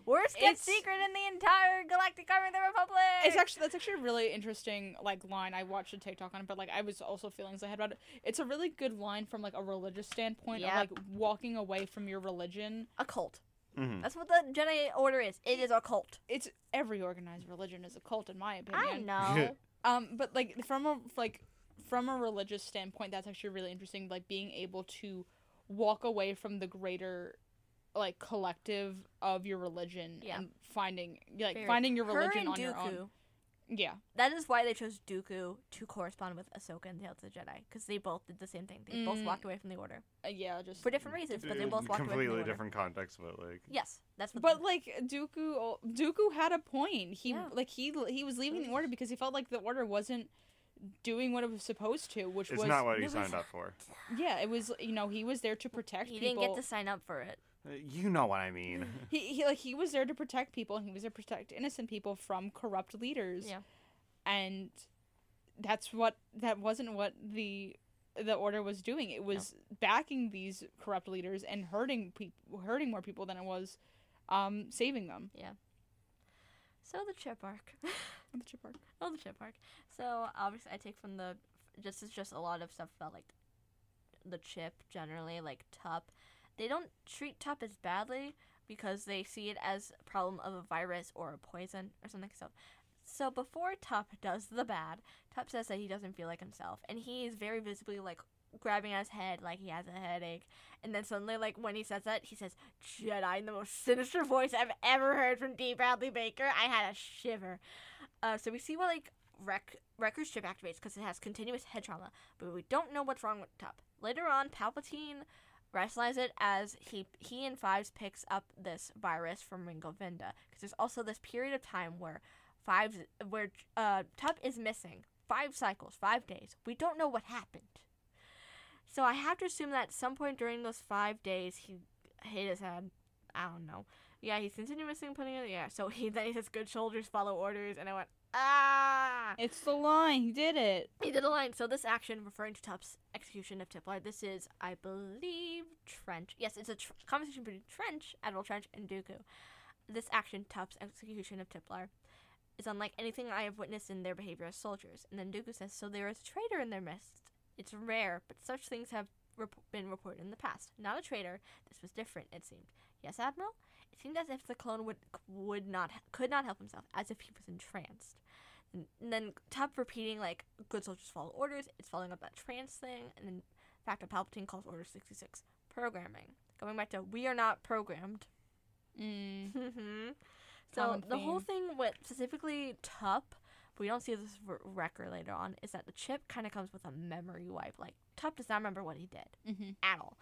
Worst kept secret in the entire Galactic Army of the Republic. It's actually that's actually a really interesting like line. I watched a TikTok on it, but like I was also feelings I had about it. It's a really good line from like a religious standpoint Yep. of like walking away from your religion. a cult. Mhm. That's what the Jedi Order is. It is a cult. It's every organized religion is a cult in my opinion. I know. Um, but like from a like from a religious standpoint, that's actually really interesting. Like being able to walk away from the greater like collective of your religion Yeah. and finding like Very- finding your Her religion and on your own. Yeah. That is why they chose Dooku to correspond with Ahsoka and Tales of the Jedi, because they both did the same thing. They both Mm. walked away from the Order Uh, yeah, just for different reasons, but they both walked away from the completely different context, but like Yes, that's what. But like Dooku, Dooku had a point. He Yeah. like he he was leaving the order because he felt like the order wasn't doing what it was supposed to, which it's was not what he it was- signed up for. yeah, it was you know he was there to protect he people. didn't get to sign up for it. Uh, You know what I mean. he, he like he was there to protect people and he was there to protect innocent people from corrupt leaders. Yeah. And that's what that wasn't what the the order was doing. It was backing these corrupt leaders and hurting people hurting more people than it was um saving them. Yeah. So the chip arc. The chip arc. oh, the chip arc. So obviously, I take from the just it's just a lot of stuff about like the chip generally, like Tup. They don't treat Tup as badly because they see it as a problem of a virus or a poison or something. So, so before Tup does the bad, Tup says that he doesn't feel like himself, and he is very visibly like grabbing at his head like he has a headache. And then suddenly, like when he says that, he says Jedi in the most sinister voice I've ever heard from D. Bradley Baker. I had a shiver. Uh, so we see what like Wreck Wrecker's chip activates because it has continuous head trauma, but we don't know what's wrong with Tup. Later on, Palpatine rationalizes it as he he and Fives picks up this virus from Ringo Vinda because there's also this period of time where Fives where uh, Tup is missing five cycles, five days. We don't know what happened. So I have to assume that at some point during those five days he hit his head. I don't know. Yeah, he's continuously putting it. Yeah, so he then he says, "Good soldiers follow orders," and I went, "Ah!" It's the line. He did it. He did a line. So this action, referring to Tup's execution of Tiplar, this is, I believe, Trench. Yes, it's a tr- conversation between Trench, Admiral Trench, and Dooku. This action, Tup's execution of Tiplar, is unlike anything I have witnessed in their behavior as soldiers. And then Dooku says, "So there is a traitor in their midst. It's rare, but such things have rep- been reported in the past. Not a traitor. This was different. It seemed. Yes, Admiral." It seemed as if the clone would would not could not help himself, as if he was entranced. And, and then Tup repeating like good soldiers follow orders. It's following up that trance thing, and then fact that Palpatine calls Order sixty six programming. Going back to we are not programmed. Mm. Mhm. so the whole thing with specifically Tup, but we don't see this r- Wrecker later on, is that the chip kind of comes with a memory wipe. Like Tup does not remember what he did hmm at all.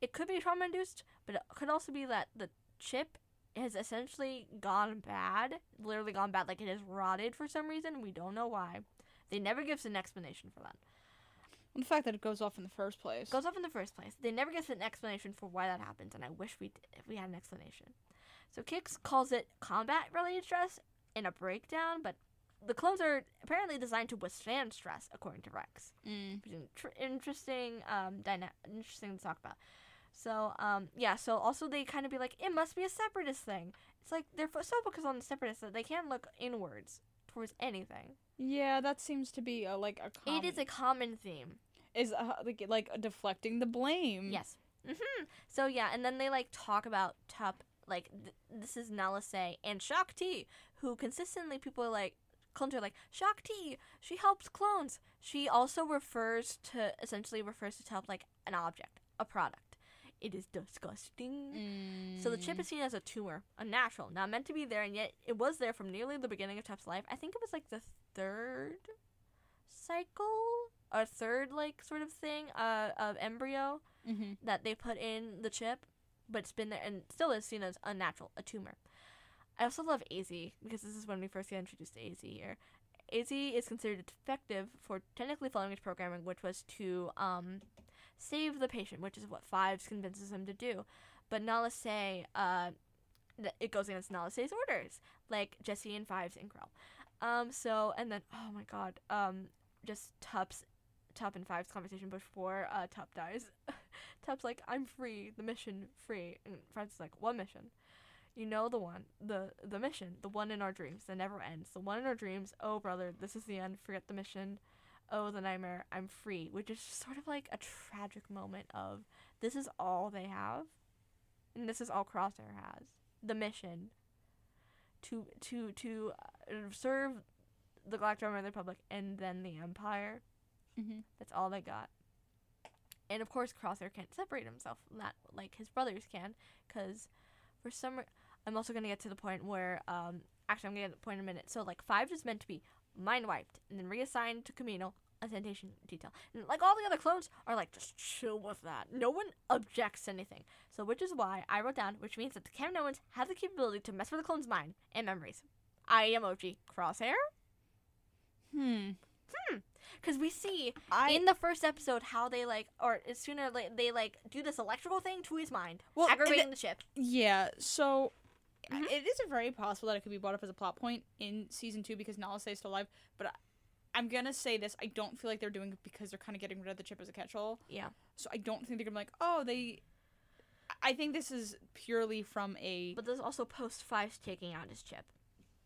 It could be trauma induced, but it could also be that the chip has essentially gone bad. Literally gone bad. Like it has rotted for some reason. We don't know why. They never give us an explanation for that. the fact that it goes off in the first place. Goes off in the first place. They never give us an explanation for why that happens, and I wish we did, we had an explanation. So Kix calls it combat related stress in a breakdown, but the clones are apparently designed to withstand stress, according to Rex. Mm. which is tr- interesting um dyna- interesting to talk about so um yeah so also they kind of be like it must be a separatist thing. It's like they're so focused on the separatists that they can't look inwards towards anything. Yeah, that seems to be a, like a common, it is a common theme. Is uh, like like deflecting the blame. yes. Hmm so yeah and then they like talk about tup like th- this is Nala Se and Shaak Ti who consistently people are like clones are like Shaak Ti she helps clones. She also refers to essentially refers to tup like an object a product it is disgusting Mm. So the chip is seen as a tumor, a natural, not meant to be there, and yet it was there from nearly the beginning of Tup's life. I think it was like the third cycle, or third like sort of thing, uh, of embryo Mhm. that they put in the chip, but it's been there and still is seen as unnatural, a tumor. I also love AZ because this is when we first get introduced to AZ here. AZ is considered defective for technically following its programming, which was to um, save the patient, which is what Fives convinces him to do. But Nala Se, uh, it goes against Nala Se's orders, like Jesse and Fives and Krell. Um, so and then oh my god, um, just Tup's Tup and Fives conversation before uh, Tup dies. Tup's like, I'm free, the mission free, and Fives is like, what mission? You know the one, the the mission, the one in our dreams that never ends, the one in our dreams. Oh brother, this is the end. Forget the mission. Oh the nightmare. I'm free, which is sort of like a tragic moment of this is all they have, and this is all Crosshair has. The mission. To to to uh, serve the Galactic the Republic and then the Empire. Mhm. That's all they got. And of course, Crosshair can't separate himself from that like his brothers can, because for some, re- I'm also gonna get to the point where, um, actually, I'm gonna get to the point in a minute. So like five is meant to be mind wiped and then reassigned to Kamino, a sanitation detail, and like all the other clones are like just chill with that. No one objects to anything. So which is why I wrote down, which means that the Kaminoans have the capability to mess with the clone's mind and memories. I am OG Crosshair, Hmm. Hmm. because we see I in the first episode how they like or as sooner like they like do this electrical thing to his mind well aggravating it- the ship yeah. So Mhm. it is very possible that it could be brought up as a plot point in season two because Nala is still alive. But I, I'm gonna say this: I don't feel like they're doing it because they're kind of getting rid of the chip as a catch-all. yeah So I don't think they're gonna be like, oh, they. I think this is purely from a but there's also post five taking out his chip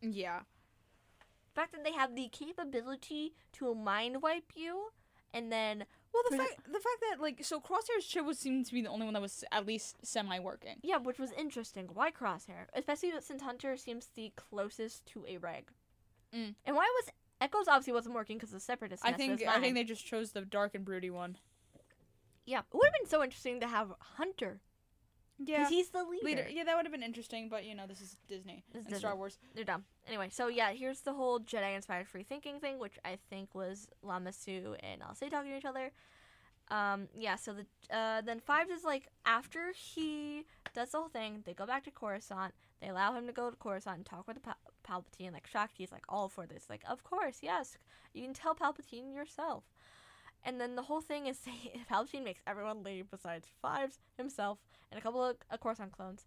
yeah. the fact that they have the capability to mind wipe you and then Well, the fact the fact that like so Crosshair's chip was seemed to be the only one that was at least semi working. yeah which was interesting why crosshair especially since hunter seems the closest to a reg Mm. and why was echoes obviously wasn't working because the separatist I think I think they just chose the dark and broody one. yeah it would have been so interesting to have hunter Yeah. he's the leader, Leader. Yeah, that would have been interesting, but you know, this is Disney This is and Star Wars. they're dumb. Anyway, so yeah, here's the whole Jedi inspired free thinking thing, which I think was Lama Su and Alcei talking to each other. Um, yeah, so the uh, then Fives is like after he does the whole thing, they go back to Coruscant. They allow him to go to Coruscant and talk with the Pal- Palpatine. Like Shaak Ti's like all for this. Like, of course, yes, you can tell Palpatine yourself. And then the whole thing is Palpatine makes everyone leave besides Fives, himself, and a couple of uh, Coruscant clones.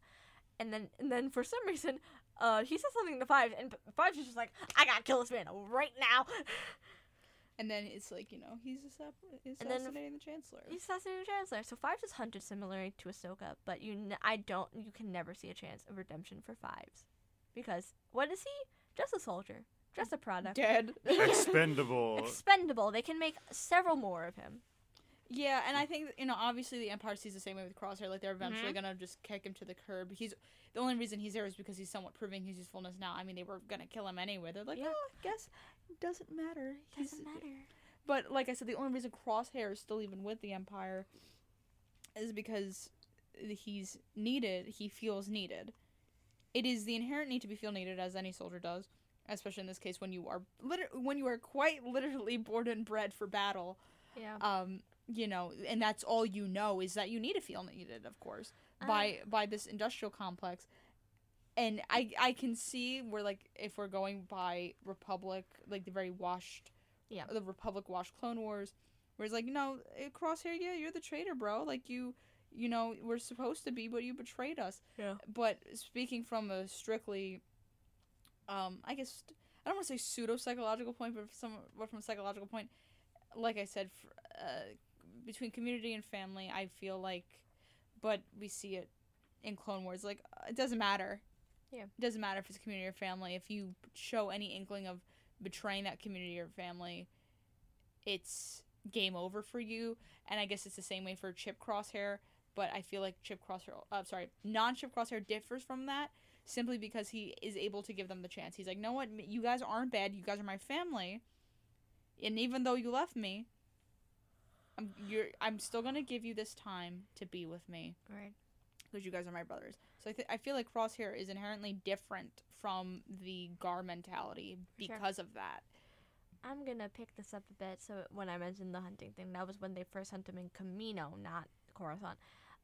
And then and then for some reason, uh, he says something to Fives, and Fives is just like, I gotta kill this man right now. And then it's like you know he's assassinating the Chancellor. He's assassinating the Chancellor. So Fives is hunted similarly to Ahsoka, but you, n- I don't, you can never see a chance of redemption for Fives, because what is he? Just a soldier, just a product, Dead. Expendable. expendable. They can make several more of him. yeah, and I think you know obviously the Empire sees the same way with Crosshair. Like they're eventually Mhm. gonna just kick him to the curb. He's the only reason he's there is because he's somewhat proving his usefulness now. I mean, they were gonna kill him anyway. They're like, Yeah. oh, I guess it doesn't matter. He's- Doesn't matter. But like I said, the only reason Crosshair is still even with the Empire is because he's needed. He feels needed. It is the inherent need to be feel needed, as any soldier does, especially in this case when you are liter- when you are quite literally born and bred for battle. Yeah. Um, you know, and that's all you know is that you need to feel needed, of course, by by this industrial complex. and I I can see where like if we're going by Republic, like the very washed, Yeah. the Republic washed Clone Wars, where it's like you know eh, Crosshair, yeah, you're the traitor, bro. Like you, you know, we're supposed to be, but you betrayed us. Yeah. But speaking from a strictly, um, I guess I don't want to say pseudo psychological point, but some, but from a psychological point, like I said, fr uh, between community and family, I feel like, but we see it in Clone Wars. Like uh, it doesn't matter. Yeah. It doesn't matter if it's community or family. If you show any inkling of betraying that community or family, it's game over for you. And I guess it's the same way for Chip Crosshair. But I feel like Chip Crosshair, uh, sorry, non-Chip Crosshair differs from that simply because he is able to give them the chance. He's like, no, what, you guys aren't bad. You guys are my family, and even though you left me, I'm you're I'm still gonna give you this time to be with me Right. because you guys are my brothers. So I, th- I feel like Crosshair is inherently different from the Gar mentality For sure. because of that. I'm gonna pick this up a bit. So when I mentioned the hunting thing, that was when they first hunt him in Kamino, not Coruscant.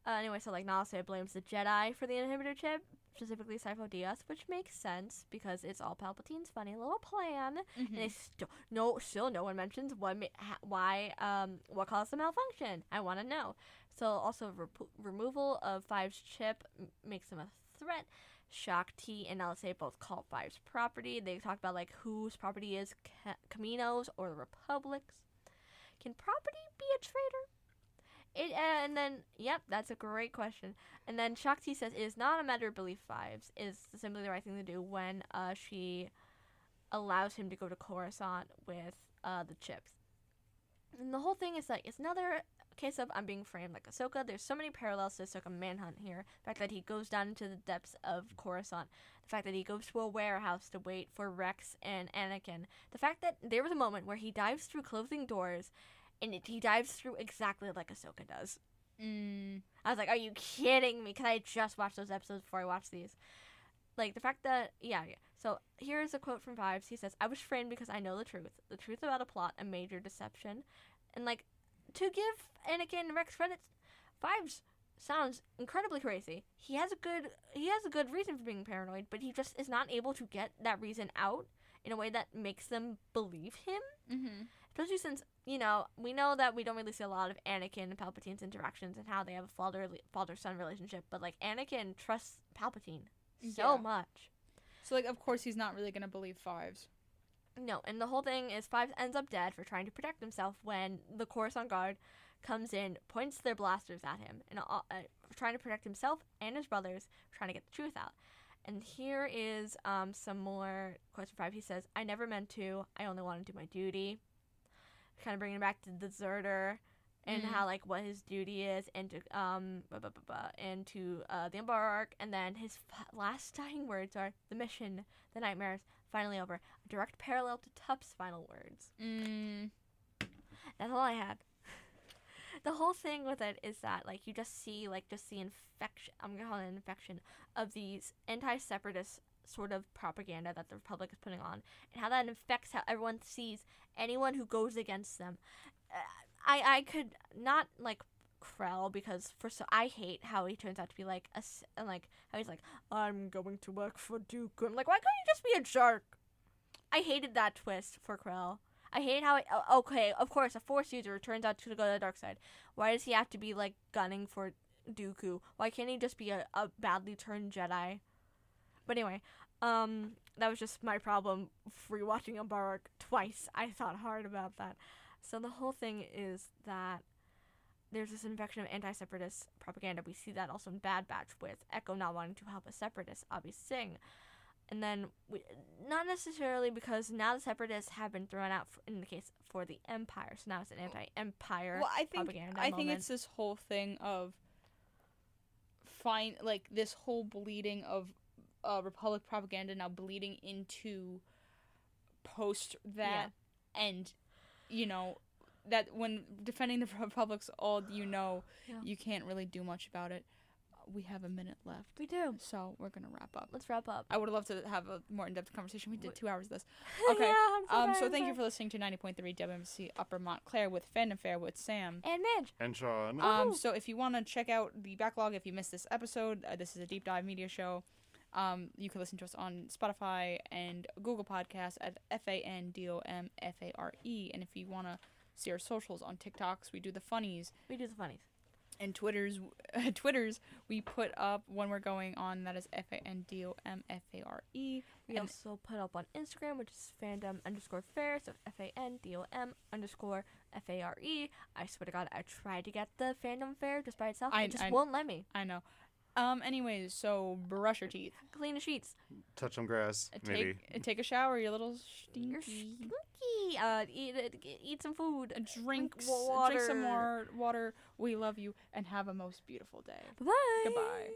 Uh, anyway, so like Nala Se blames the Jedi for the inhibitor chip, specifically Sifo Dyas, which makes sense because it's all Palpatine's funny little plan. And they still no, still no one mentions what ma- ha- why um what caused the malfunction. I want to know. So also rep- removal of Five's chip m- makes him a threat. Shaak Ti and Nala Se both call Five's property. They talk about like whose property is Ca- Kamino's or the Republic's. Can property be a traitor? It uh, and then yep, that's a great question. And then Shaak Ti says it is not a matter of belief Fives. It is simply the right thing to do when uh, she allows him to go to Coruscant with uh, the chips. And the whole thing is like it's another case of I'm being framed like Ahsoka. There's so many parallels to Ahsoka Manhunt here. The fact that he goes down into the depths of Coruscant. The fact that he goes to a warehouse to wait for Rex and Anakin. The fact that there was a moment where he dives through closing doors and it, he dives through exactly like Ahsoka does. Mm. I was like, "Are you kidding me?" Because I just watched those episodes before I watched these. Like the fact that, yeah, yeah. So here's a quote from Fives. He says, "I was framed because I know the truth, the truth about a plot, a major deception, and like to give Anakin and Rex credits, Fives sounds incredibly crazy. He has a good, he has a good reason for being paranoid, but he just is not able to get that reason out in a way that makes them believe him." Mm-hmm. especially since you know we know that we don't really see a lot of Anakin and Palpatine's interactions and how they have a father father son relationship, but like Anakin trusts Palpatine so Yeah. much. So like, of course, he's not really gonna believe fives. No, and the whole thing is Fives ends up dead for trying to protect himself when the Coruscant guard comes in, points their blasters at him, and uh, uh, trying to protect himself and his brothers, trying to get the truth out. And here is um, some more question Five. He says, "I never meant to. I only wanted to do my duty." Kind of bringing it back to the deserter and Mm. how like what his duty is, and to um blah, blah, blah, blah, and to uh, the Embark. And then his f- last dying words are, "The mission, the nightmares, finally over." A direct parallel to Tup's final words. Mm. That's all I had. The whole thing with it is that like you just see like just the infection I'm gonna call it an infection of these anti separatist sort of propaganda that the Republic is putting on and how that infects how everyone sees anyone who goes against them. Uh, I I could not like Krell because for so I hate how he turns out to be like a and like how he's like I'm going to work for Duke. I'm like why can't you just be a jerk? I hated that twist for Krell. I hate how it, okay, of course, a Force user turns out to go to the dark side. Why does he have to be like gunning for Dooku? Why can't he just be a, a badly turned Jedi? But anyway, um, that was just my problem rewatching Umbara twice. I thought hard about that. So the whole thing is that there's this infection of anti-separatist propaganda. We see that also in Bad Batch with Echo not wanting to help a separatist, Abby Singh. And then, we, not necessarily because now the separatists have been thrown out f in the case for the Empire. So now it's an anti-Empire Well, I think propaganda I think it's this whole thing of fine, like this whole bleeding of uh, Republic propaganda now bleeding into post that, and you know that when defending the Republic's all you know, Yeah. you can't really do much about it. We have a minute left, we do. so we're gonna wrap up. Let's wrap up. I would have loved to have a more in-depth conversation. We did two hours of this. Okay, yeah, I'm so Um, sorry, so I'm thank you for listening to 90.3 WMSC Upper Montclair with FandomFare with Sam. And Midge. And Sean. Um, Woohoo. so if you want to check out the backlog, if you missed this episode, uh, this is a deep dive media show. Um, you can listen to us on Spotify and Google Podcasts at F A N D O M F A R E. And if you want to see our socials on TikToks, we do the funnies We do the funnies. And Twitters. Twitters we put up when we're going on. That is F A N D O M F A R E. We And- also put up on Instagram, which is fandom underscore fair, so F A N D O M underscore F A R E. I swear to God, I tried to get the fandom fair just by itself. I- it just I- won't let me. I know. Um. Anyways, so brush your teeth. Clean the sheets. Touch some grass, Uh, maybe. Take uh, take a shower. You little You're stinky. stinky. Uh, eat, it- eat some food. Uh, Drink, water. drink some more water. We love you and have a most beautiful day. Bye. Goodbye.